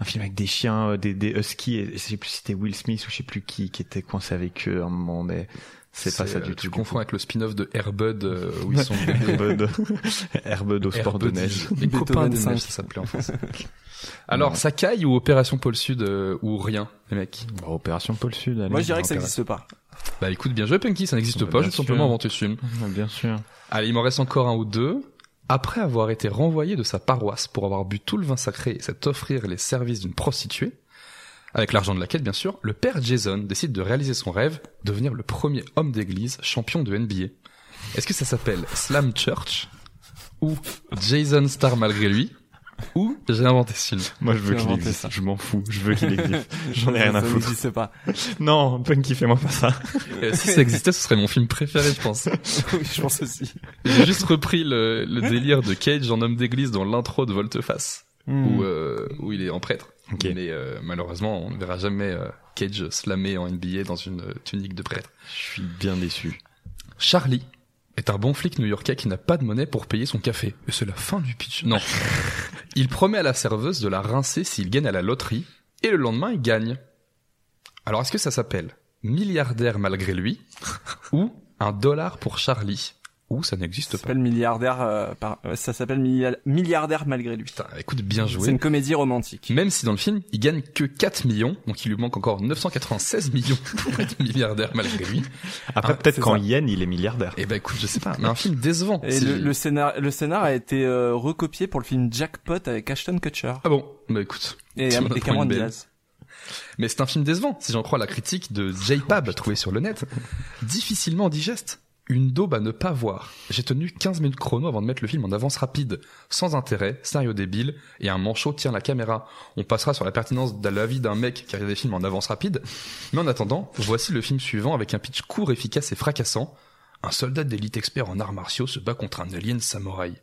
un film avec des chiens, des, des huskies. Et je sais plus si c'était Will Smith ou je sais plus qui, qui était coincé avec eux à un moment, mais c'est pas ça euh, du tout. Tu confonds coup. avec le spin-off de Airbud euh, où ils sont Airbud, Airbud au sport de neige. Les copains des 5. neiges, ça s'appelait en français. Alors, Sakai ou Opération Pôle Sud euh, ou rien, les mecs? Bah, Opération Pôle Sud. allez. Moi, je dirais que ça n'existe pas. Bah écoute, bien joué Punky, ça n'existe Bah, pas, j'ai tout simplement inventé ce film. Ouais, Bien sûr. Allez, il m'en reste encore un ou deux. Après avoir été renvoyé de sa paroisse pour avoir bu tout le vin sacré et s'être offrir les services d'une prostituée, avec l'argent de laquelle bien sûr, le père Jason décide de réaliser son rêve, devenir le premier homme d'église champion de NBA. Est-ce que ça s'appelle Slam Church ou Jason Star malgré lui ou j'ai inventé ce film Moi, je veux qu'il existe. ça. Je m'en fous. Je veux qu'il existe. J'en ai rien à ça foutre. n'existe pas. Non, Punky, fais-moi pas ça. Euh, Si ça existait, ce serait mon film préféré, je pense. oui, je pense aussi. J'ai juste repris le, le délire de Cage en homme d'église dans l'intro de Volteface. Où, euh, où il est en prêtre. Ok. Mais euh, malheureusement, on ne verra jamais euh, Cage slammer en NBA dans une euh, tunique de prêtre. Je suis bien déçu. Charlie est un bon flic new-yorkais qui n'a pas de monnaie pour payer son café. Et c'est la fin du pitch. Non. il promet à la serveuse de la rincer s'il gagne à la loterie, et le lendemain, il gagne. Alors, est-ce que ça s'appelle milliardaire malgré lui, ou un dollar pour Charlie, ou ça n'existe Ça pas. s'appelle milliardaire. euh, par- euh, ça s'appelle Millia- milliardaire malgré lui. Putain, écoute, bien C'est joué. une comédie romantique. Même si dans le film, il gagne que 4 millions, donc il lui manque encore 996 millions pour être milliardaire malgré lui. Après, Ah, peut-être c'est quand ça. Yen, il est milliardaire. Eh ben écoute, je sais pas, mais un film décevant. Et Si le, le scénar, le scénar a été euh, recopié pour le film Jackpot avec Ashton Kutcher Ah bon, bah écoute. et, et Cameron. Diaz. Mais c'est un film décevant, si j'en crois la critique de J-Pab trouvée sur le net. Difficilement digeste. Une daube à ne pas voir. J'ai tenu 15 minutes chrono avant de mettre le film en avance rapide. Sans intérêt, scénario débile, et un manchot tient la caméra. On passera sur la pertinence de la vie d'un mec qui regarde des films en avance rapide. Mais en attendant, voici le film suivant avec un pitch court, efficace et fracassant. Un soldat d'élite expert en arts martiaux se bat contre un alien samouraï.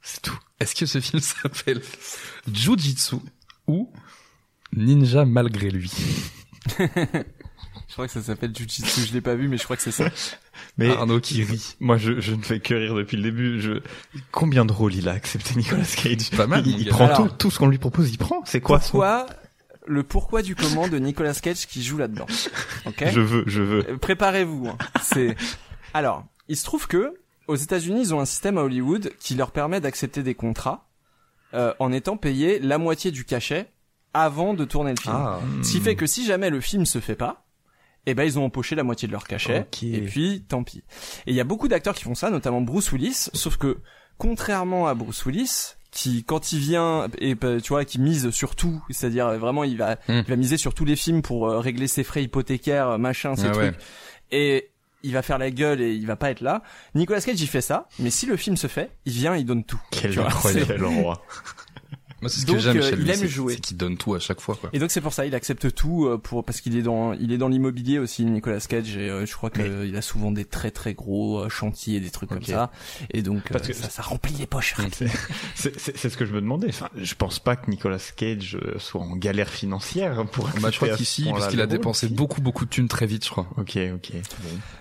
C'est tout. Est-ce que ce film s'appelle Jujitsu ou Ninja malgré lui? crois que ça s'appelle Jujitsu. Je l'ai pas vu, mais je crois que c'est ça. Mais Arnaud qui rit. moi, je, je ne fais que rire depuis le début. Je... Combien de rôles il a accepté Nicolas Cage Pas mal, Il, prend Alors- tout, tout ce qu'on lui propose, il prend. C'est quoi son- Pourquoi le pourquoi du comment de Nicolas Cage qui joue là-dedans Ok. Je veux, je veux. Préparez-vous. hein. C'est alors, il se trouve que aux États-Unis, ils ont un système à Hollywood qui leur permet d'accepter des contrats euh, en étant payé la moitié du cachet avant de tourner le film. Ah. Ce qui fait que si jamais le film se fait pas, eh ben ils ont empoché la moitié de leur cachet et puis tant pis. Et il y a beaucoup d'acteurs qui font ça, notamment Bruce Willis, sauf que contrairement à Bruce Willis qui quand il vient et euh, tu vois qui mise sur tout, c'est-à-dire vraiment il va Hmm. il va miser sur tous les films pour euh, régler ses frais hypothécaires, machin, ces Ah trucs. ouais. Et il va faire la gueule et il va pas être là. Nicolas Cage il fait ça, mais si le film se fait, il vient, il donne tout. Quel Tu vois, incroyable roi. Moi, c'est ce Donc, que j'aime euh, chez il aime jouer. c'est qu'il donne tout à chaque fois, quoi. Et donc c'est pour ça, il accepte tout euh, pour parce qu'il est dans il est dans l'immobilier aussi Nicolas Cage et euh, je crois qu'il a souvent des très très gros euh, chantiers des trucs comme ça et donc euh, Parce que- ça, ça remplit les poches. C'est c'est- c'est ce que je me demandais. Enfin, je pense pas que Nicolas Cage soit en galère financière pour. Bah, je crois qu'ici, parce qu'il a dépensé beaucoup, beaucoup de thunes très vite, je crois. Ok, ok.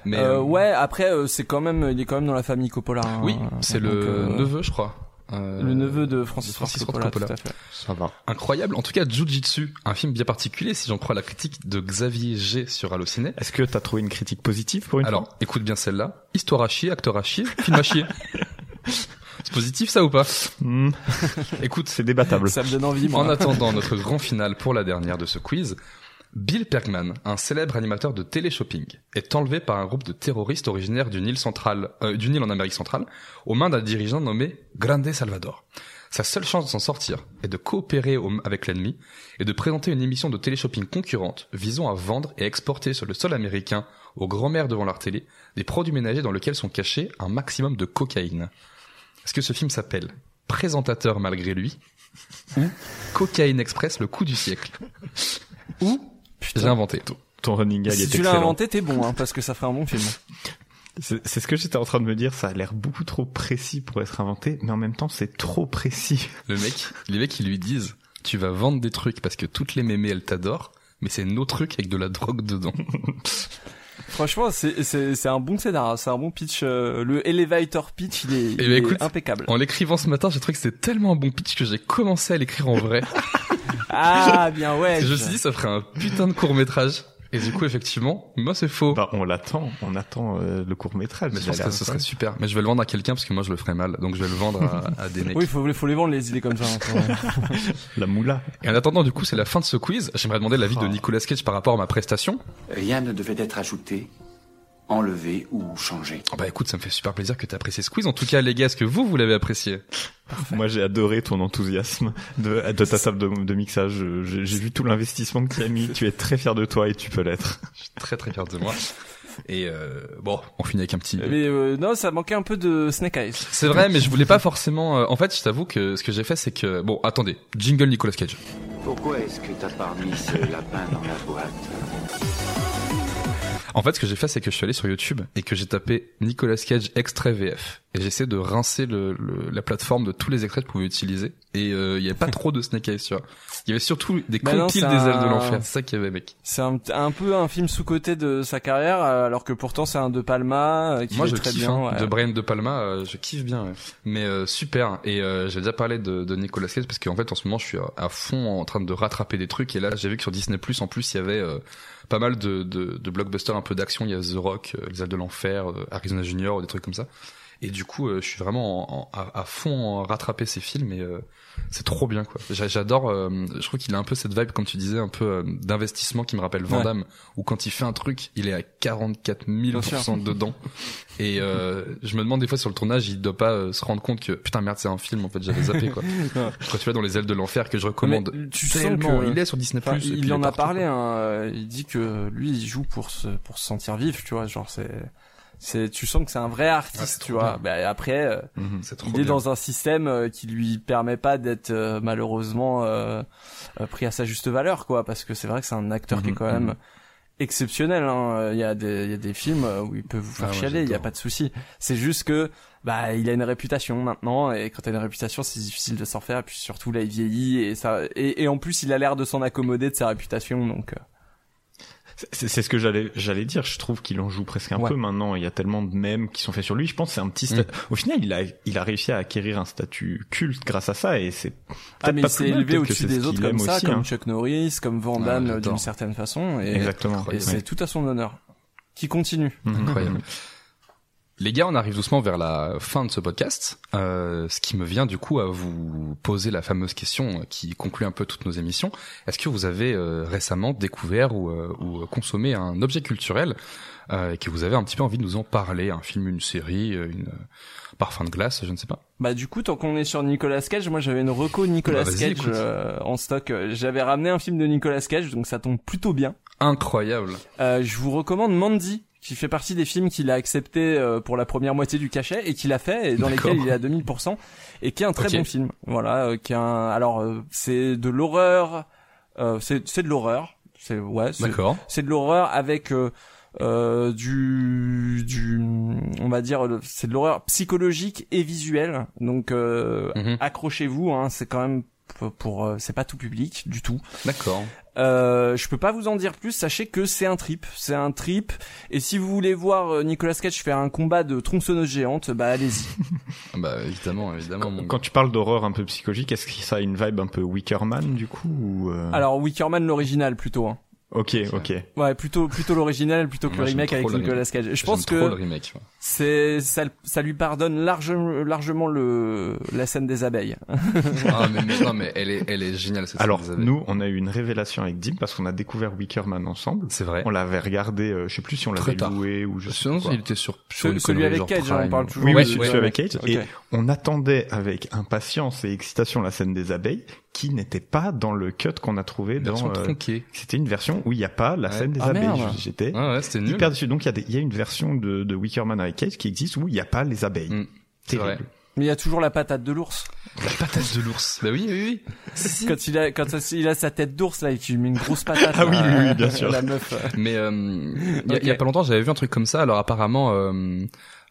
Mais, Euh, euh, ouais, après euh, c'est quand même il est quand même dans la famille Coppola. hein. Oui, c'est le neveu, je crois. Euh, le neveu de Francis, de Francis Ford Coppola, Coppola. tout à fait. Ça va. Incroyable. En tout cas, Jujitsu, un film bien particulier, si j'en crois la critique de Xavier G sur Allociné. Est-ce que t'as trouvé une critique positive pour une Alors, écoute bien celle-là. Histoire à chier, acteur à chier, film à chier. C'est positif ça ou pas? Hmm, Écoute, C'est débattable. Ça me donne envie moi. En attendant notre grand final pour la dernière de ce quiz, Bill Perkman, un célèbre animateur de télé-shopping, est enlevé par un groupe de terroristes originaires d'une île centrale, euh, d'une île en Amérique centrale, aux mains d'un dirigeant nommé Grande Salvador. Sa seule chance de s'en sortir est de coopérer au- avec l'ennemi et de présenter une émission de télé-shopping concurrente visant à vendre et exporter sur le sol américain aux grands-mères devant leur télé des produits ménagers dans lesquels sont cachés un maximum de cocaïne. Est-ce que ce film s'appelle Présentateur malgré lui? Ou Cocaïne Express, le coup du siècle Ou j'ai inventé. Ton running gag Si est tu l'as inventé, t'es bon hein, parce que ça ferait un bon film. C'est c'est ce que j'étais en train de me dire. Ça a l'air beaucoup trop précis pour être inventé, mais en même temps, c'est trop précis. Le mec, les mecs, ils lui disent, tu vas vendre des trucs parce que toutes les mémés, elles t'adorent, mais c'est nos trucs avec de la drogue dedans. Franchement, c'est c'est c'est un bon scénario, c'est un bon pitch. euh, le elevator pitch, il est, Eh il ben, est écoute, impeccable. En l'écrivant ce matin, j'ai trouvé que c'était tellement un bon pitch que j'ai commencé à l'écrire en vrai. Ah bien ouais. je me suis dit, ça ferait un putain de court métrage. Et du coup, effectivement, moi, c'est faux. Bah, on l'attend, on attend euh, le court métrage. mais je pense que ce serait super. Mais je vais le vendre à quelqu'un parce que moi, je le ferais mal. Donc, je vais le vendre à, à des mecs. Oui, faut faut les vendre les idées comme ça. hein. la moula. Et en attendant, du coup, c'est la fin de ce quiz. J'aimerais demander l'avis de Oh. Nicolas Cage par rapport à ma prestation. Rien ne devait être ajouté, enlevé ou changé. Oh, bah écoute, ça me fait super plaisir que tu apprécié ce quiz. En tout cas, les gars, est-ce que vous, vous l'avez apprécié? Moi, j'ai adoré ton enthousiasme de, de ta table de, de mixage. J'ai vu tout l'investissement que tu as mis. Tu es très fier de toi et tu peux l'être. Je suis très très fier de moi. Et euh, bon, on finit avec un petit... Mais euh, non, ça manquait un peu de Snake Eyes. C'est vrai, mais je voulais pas forcément... euh, En fait, je t'avoue que ce que j'ai fait, c'est que... Bon, attendez. Jingle Nicolas Cage. Pourquoi est-ce que t'as pas mis ce lapin dans la boîte? En fait, ce que j'ai fait, c'est que je suis allé sur YouTube et que j'ai tapé Nicolas Cage extrait VF. Et j'essaie de rincer le, le- la plateforme de tous les extraits que je pouvais utiliser. Et euh, il y avait pas trop de Snake Eyes, tu vois. Il y avait surtout des Bah compiles des ailes de l'enfer. C'est ça qu'il y avait, mec. C'est un, un peu un film sous côté de sa carrière, euh, alors que pourtant c'est un De Palma euh, qui Moi, je très kiffe, bien. hein. ouais. De Brian De Palma, euh, je kiffe bien. ouais. Mais euh, super. Et euh, j'ai déjà parlé de, de Nicolas Cage parce qu'en fait, en ce moment, je suis à, à fond en train de rattraper des trucs. Et là, j'ai vu que sur Disney Plus, en plus, il y avait euh, pas mal de, de, de blockbusters un peu d'action. Il y a The Rock, euh, Les ailes de l'enfer, euh, Arizona Junior, des trucs comme ça. Et du coup, euh, je suis vraiment en- en- à, à fond à rattraper ces films et euh, c'est trop bien quoi. J'a- J'adore. euh, je trouve qu'il a un peu cette vibe, comme tu disais, un peu euh, d'investissement qui me rappelle Van Ouais. Damme, où quand il fait un truc, il est à 44 000 Bien sûr. dedans. Et euh, je me demande des fois sur le tournage, il doit pas se rendre compte que putain merde, c'est un film. En fait, j'avais zappé quoi. Quand tu vas dans les ailes de l'enfer que je recommande Mais tu sens tellement, il est sur Disney+. Puis il est en a parlé, hein, il dit que lui il joue pour se pour se sentir vif, tu vois, genre c'est c'est tu sens que c'est un vrai Ah, artiste, c'est tu vois. bien. Bah, après euh, Mhm, c'est trop il est bien. dans un système euh, qui lui permet pas d'être euh, malheureusement euh, euh, pris à sa juste valeur quoi parce que c'est vrai que c'est un acteur qui est Mhm, quand même mhm. exceptionnel hein. il y a des il y a des films où il peut vous faire Ah ouais, chialer, il y a pas de souci. C'est juste que bah il a une réputation maintenant et quand t'as une réputation c'est difficile de s'en faire et puis surtout là il vieillit et ça et, et en plus il a l'air de s'en accommoder de sa réputation donc euh, C'est ce que j'allais j'allais dire. Je trouve qu'il en joue presque un Ouais. peu maintenant. Il y a tellement de mèmes qui sont faits sur lui. Je pense que c'est un petit. sta- Au final, il a il a réussi à acquérir un statut culte grâce à ça et c'est. Ah mais pas il s'est élevé au-dessus des autres comme ça, aussi, comme hein. Chuck Norris, comme Van Damme d'une certaine façon. Et, Exactement. et c'est tout à son honneur. Qui continue. Incroyable. Les gars, on arrive doucement vers la fin de ce podcast, euh, ce qui me vient du coup à vous poser la fameuse question qui conclut un peu toutes nos émissions. Est-ce que vous avez euh, récemment découvert ou, euh, ou consommé un objet culturel euh, et que vous avez un petit peu envie de nous en parler, un film, une série, euh, une euh, parfum de glace, je ne sais pas. Bah du coup, tant qu'on est sur Nicolas Cage, moi j'avais une reco Nicolas Bah, Cage euh, en stock. J'avais ramené un film de Nicolas Cage, donc ça tombe plutôt bien. Incroyable. Euh, je vous recommande Mandy, qui fait partie des films qu'il a accepté euh, pour la première moitié du cachet et qu'il a fait et dans lesquels il est à 2000% et qui est un très bon film. Voilà, euh, qui est un alors euh, c'est de l'horreur euh, c'est c'est de l'horreur. C'est ouais, c'est D'accord. c'est de l'horreur avec euh, euh, du du on va dire c'est de l'horreur psychologique et visuelle. Donc euh, Mhm. accrochez-vous hein, c'est quand même pour, pour, c'est pas tout public du tout. D'accord. Euh, je peux pas vous en dire plus. Sachez que c'est un trip, c'est un trip. Et si vous voulez voir euh, Nicolas Cage faire un combat de tronçonneuse géante, bah allez-y. Ah Bah évidemment, évidemment. mon Quand tu parles d'horreur un peu psychologique, est-ce que ça a une vibe un peu Wickerman du coup ou euh, Alors Wickerman l'original plutôt. Hein. Ok, ok. Ouais, plutôt plutôt l'original plutôt que Moi, le remake avec Nicolas. Cage. Je pense que c'est ça, ça lui pardonne largement largement le la scène des abeilles. ah mais, mais non mais elle est elle est géniale cette Alors scène des abeilles. nous, on a eu une révélation avec Dim parce qu'on a découvert Wickerman ensemble. c'est vrai. On l'avait regardé, euh, je sais plus si on l'avait loué ou je sais pas il était sur, sur Ce- celui avec Cage, on parle toujours. Oui, de- oui, de- celui avec Cage. Et on attendait avec impatience et excitation la scène des abeilles qui n'était pas dans le cut qu'on a trouvé dans... Version euh. C'était une version où il n'y a pas la Ouais. scène des Ah, abeilles. J'étais Ouais ouais, hyper déçu. Donc il y, a des- il y a une version de, de Wickerman avec Cage qui existe où il n'y a pas les abeilles. Mm, Terrible. Mais il y a toujours la patate de l'ours. La patate de l'ours. Bah oui, oui, oui. Quand il a quand il a sa tête d'ours là et qu'il lui met une grosse patate. Ah oui, là, oui, oui, bien sûr. La meuf. euh. Mais euh, il y, a- Ok. il y a pas longtemps, j'avais vu un truc comme ça. Alors apparemment, euh,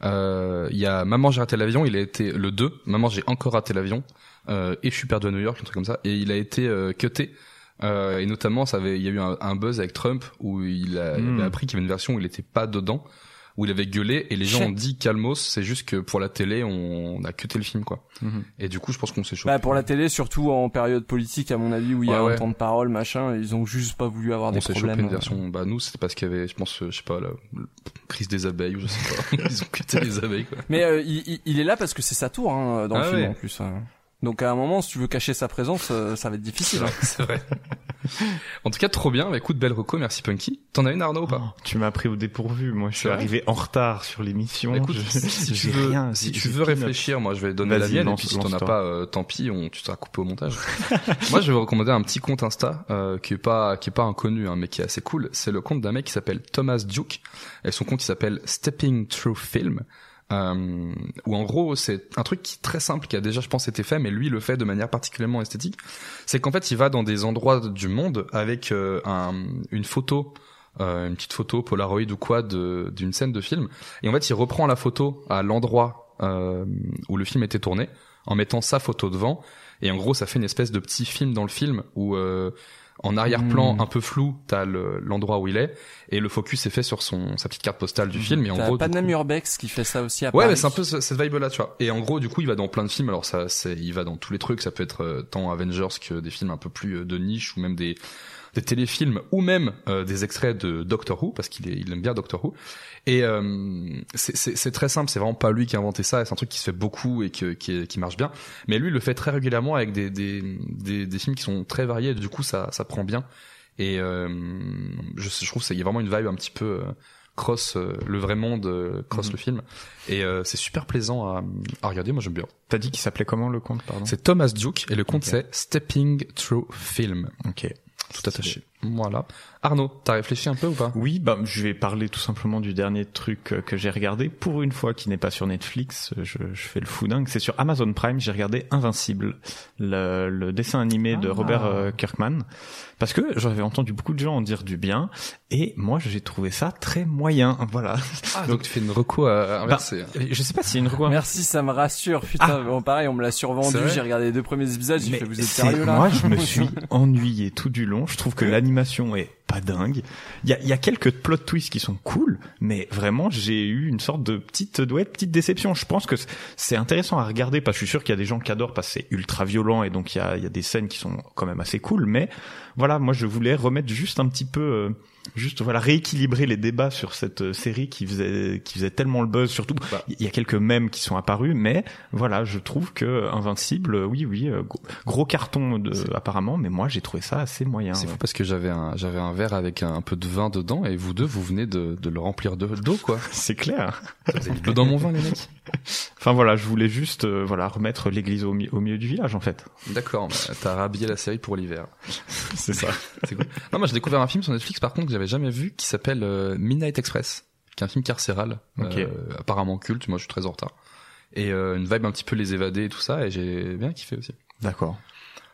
euh, il y a Maman j'ai raté l'avion. Il a été le 2. Maman j'ai encore raté l'avion. Euh, et je suis perdu à New York, un truc comme ça. Et il a été euh, cuté. Euh, et notamment, ça avait, il y a eu un, un buzz avec Trump où il, a, il Mm. avait appris qu'il y avait une version où il était pas dedans, où il avait gueulé et les gens ont dit calmos. C'est juste que pour la télé, on, a cuté le film quoi. Mhm. Et du coup, je pense qu'on s'est chopé. Bah pour la télé, surtout en période politique, à mon avis, où il y a Ouais, un ouais. temps de parole, machin, ils ont juste pas voulu avoir on des s'est chopé problèmes. une version. Bah nous, c'était parce qu'il y avait, je pense, euh, je sais pas, la, la crise des abeilles ou je sais pas. Ils ont cuté les abeilles quoi. Mais euh, il, il- il est là parce que c'est sa tour hein, dans Ah le film ouais. en plus. hein. Donc à un moment, si tu veux cacher sa présence, euh, ça va être difficile. hein. C'est vrai. en tout cas, trop bien. Bah, écoute, belle reco, merci Punky. T'en as une Arnaud ou pas? Tu m'as pris au dépourvu. Moi, je suis arrivé en retard sur l'émission. Bah, Écoute, Je- si tu veux, rien, si tu veux réfléchir, moi je vais donner la Vas-y, mienne et puis si t'en as pas, euh, tant pis, on, tu seras coupé au montage. moi je vais vous recommander un petit compte Insta euh, qui est pas qui est pas inconnu hein, mais qui est assez cool. C'est le compte d'un mec qui s'appelle Thomas Duke et son compte il s'appelle Stepping Through Film. Euh, où en gros c'est un truc qui est très simple qui a déjà je pense été fait mais lui le fait de manière particulièrement esthétique. C'est qu'en fait il va dans des endroits du monde avec euh, un, une photo euh, une petite photo Polaroid ou quoi d'une scène de film. Et en fait il reprend la photo à l'endroit euh, où le film était tourné en mettant sa photo devant. Et en gros ça fait une espèce de petit film dans le film où en arrière-plan Hmm. un peu flou t'as le- l'endroit où il est et le focus est fait sur son sa petite carte postale du film et en gros Panam coup- Urbex qui fait ça aussi à Ouais, Paris. mais c'est un peu ce- cette vibe là, tu vois. Et en gros, du coup, il va dans plein de films. Alors ça, c'est, il va dans tous les trucs. Ça peut être euh, tant Avengers que des films un peu plus euh, de niche ou même des des téléfilms ou même euh, des extraits de Doctor Who parce qu'il il aime bien Doctor Who. Et euh, c'est- très simple, c'est vraiment pas lui qui a inventé ça, c'est un truc qui se fait beaucoup et que, qui, qui marche bien. Mais lui, il le fait très régulièrement avec des, des, des, des films qui sont très variés. Et du coup, ça, ça prend bien. Et euh, je, je trouve qu'il y a vraiment une vibe un petit peu euh, cross euh, le vrai monde, euh, cross Mhm. le film. Et euh, c'est super plaisant à, à regarder. Moi, j'aime bien. T'as dit qu'il s'appelait comment le compte, pardon? C'est Thomas Duke et le compte c'est Stepping Through Film. Ok. Tout attaché. Voilà. Arnaud, t'as réfléchi un peu ou pas? Oui, bah, je vais parler tout simplement du dernier truc euh, que j'ai regardé. Pour une fois qui n'est pas sur Netflix, je, je fais le fou dingue. C'est sur Amazon Prime, j'ai regardé Invincible, le, le dessin animé de Ah. Robert euh, Kirkman. Parce que j'avais entendu beaucoup de gens en dire du bien, et moi j'ai trouvé ça très moyen. Voilà. Ah, donc tu fais une reco à inverser. Bah, je sais pas a une reco Merci, ça me rassure. Putain, bon, pareil, on me l'a survendu. J'ai regardé les deux premiers épisodes. J'ai Mais fait, vous êtes c'est- sérieux là Moi, je me suis ennuyé tout du long. Je trouve que l'animation est pas dingue. Il y a, quelques plot twists qui sont cool, mais vraiment, j'ai eu une sorte de petite, ouais, petite déception. Je pense que c'est intéressant à regarder parce que je suis sûr qu'il y a des gens qui adorent parce que c'est ultra violent et donc il y a, il y a des scènes qui sont quand même assez cool. Mais voilà, moi, je voulais remettre juste un petit peu, euh, juste voilà, rééquilibrer les débats sur cette euh, série qui faisait, qui faisait tellement le buzz. Surtout, Bah. il y a quelques mèmes qui sont apparus, mais voilà, je trouve que Invincible, euh, oui, oui, euh, gros, carton de, apparemment, mais moi j'ai trouvé ça assez moyen. C'est ouais. fou parce que j'avais un j'avais un verre avec un, peu de vin dedans et vous deux vous venez de, de le remplir de d'eau quoi. C'est clair. Vous avez dans mon vin les mecs. Enfin voilà, je voulais juste euh, voilà remettre l'église au, mi- au milieu du village en fait. D'accord, bah, t'as rhabillé la série pour l'hiver. C'est ça. Cool. Non, moi j'ai découvert un film sur Netflix par contre j'avais jamais vu qui s'appelle euh, Midnight Express, qui est un film carcéral, euh, apparemment culte. Moi je suis très en retard. Et euh, une vibe un petit peu les évadés et tout ça et j'ai bien kiffé aussi. D'accord.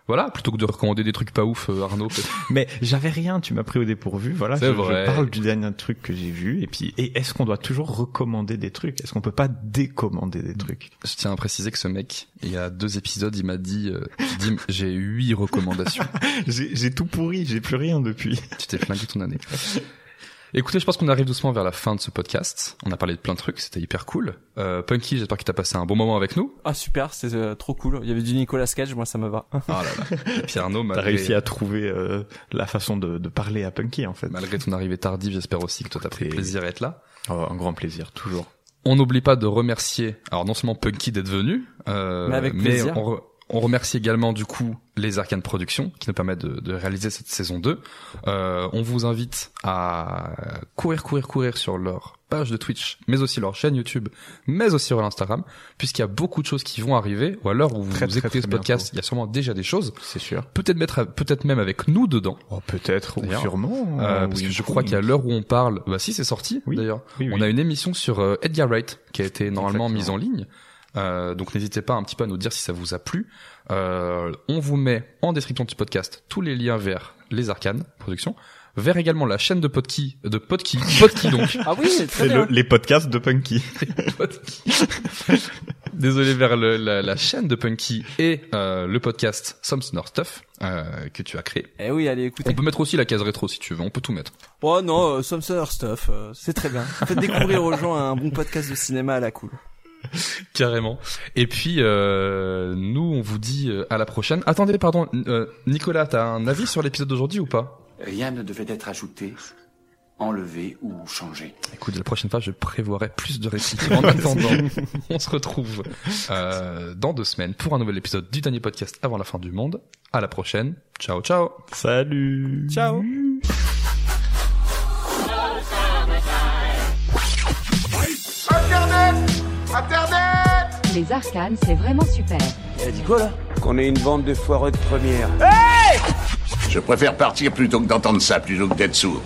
Voilà, plutôt que de recommander des trucs pas ouf, euh, Arnaud. Mais j'avais rien, tu m'as pris au dépourvu. Voilà, je, vrai. je parle du dernier truc que j'ai vu. Et puis, et est-ce qu'on doit toujours recommander des trucs? Est-ce qu'on peut pas décommander des trucs? Je tiens à préciser que ce mec, il y a deux épisodes, il m'a dit, euh, j'ai huit recommandations. J'ai j'ai tout pourri, j'ai plus rien depuis. tu t'es flingué ton année. Écoutez, je pense qu'on arrive doucement vers la fin de ce podcast. On a parlé de plein de trucs, c'était hyper cool. Euh, Punky, j'espère que t'as passé un bon moment avec nous. Ah super, c'est euh, trop cool. Il y avait du Nicolas Cage, moi ça me va. Ah là là. Puis Arnaud, T'as malgré, réussi à trouver euh, la façon de, de parler à Punky en fait. malgré ton arrivée tardive, j'espère aussi que toi t'as pris plaisir à être là. Oh, un grand plaisir, toujours. On n'oublie pas de remercier, alors non seulement Punky d'être venu, euh, Mais avec plaisir. on, re- on remercie également du coup les Arcanes Productions qui nous permettent de, de réaliser cette saison 2. Euh, on vous invite à courir, courir, courir sur leur page de Twitch, mais aussi leur chaîne YouTube, mais aussi sur Instagram, puisqu'il y a beaucoup de choses qui vont arriver, ou à l'heure où vous Très, écoutez très ce podcast, il y a sûrement déjà des choses, C'est sûr. peut-être mettre, peut-être même avec nous dedans, Oh, peut-être, ou sûrement. euh, oui, parce que je oui. crois qu'à l'heure où on parle, bah si c'est sorti Oui. d'ailleurs, Oui, oui. on a une émission sur euh, Edgar Wright qui a été normalement mise en ligne. Euh, donc n'hésitez pas un petit peu à nous dire si ça vous a plu. Euh, on vous met en description du podcast tous les liens vers les Arcanes Productions, vers également la chaîne de Podkey, de Podkey, Podkey donc, Ah oui, très C'est bien. le- les podcasts de Punky. Podkey. Désolé vers le- la, la chaîne de Punky et euh, le podcast Some Snore Stuff euh, que tu as créé. Eh oui, allez, écoutez. On peut mettre aussi la case rétro si tu veux, on peut tout mettre. Oh non, euh, Some Other Stuff, euh, c'est très bien. Faites découvrir aux gens un bon podcast de cinéma à la cool. Carrément. Et puis euh, nous, on vous dit euh, à la prochaine. Attendez, pardon, euh, Nicolas, t'as un avis sur l'épisode d'aujourd'hui ou pas? Rien ne devait être ajouté, enlevé ou changé. Écoute, la prochaine fois, je prévoirai plus de répliques. En attendant, on se retrouve euh, dans deux semaines pour un nouvel épisode du dernier podcast avant la fin du monde. À la prochaine. Ciao, ciao. Salut. Ciao. Les arcanes, c'est vraiment super. Qu'on est une bande de foireux de première. Je préfère partir plutôt que d'entendre ça, plutôt que d'être sourd.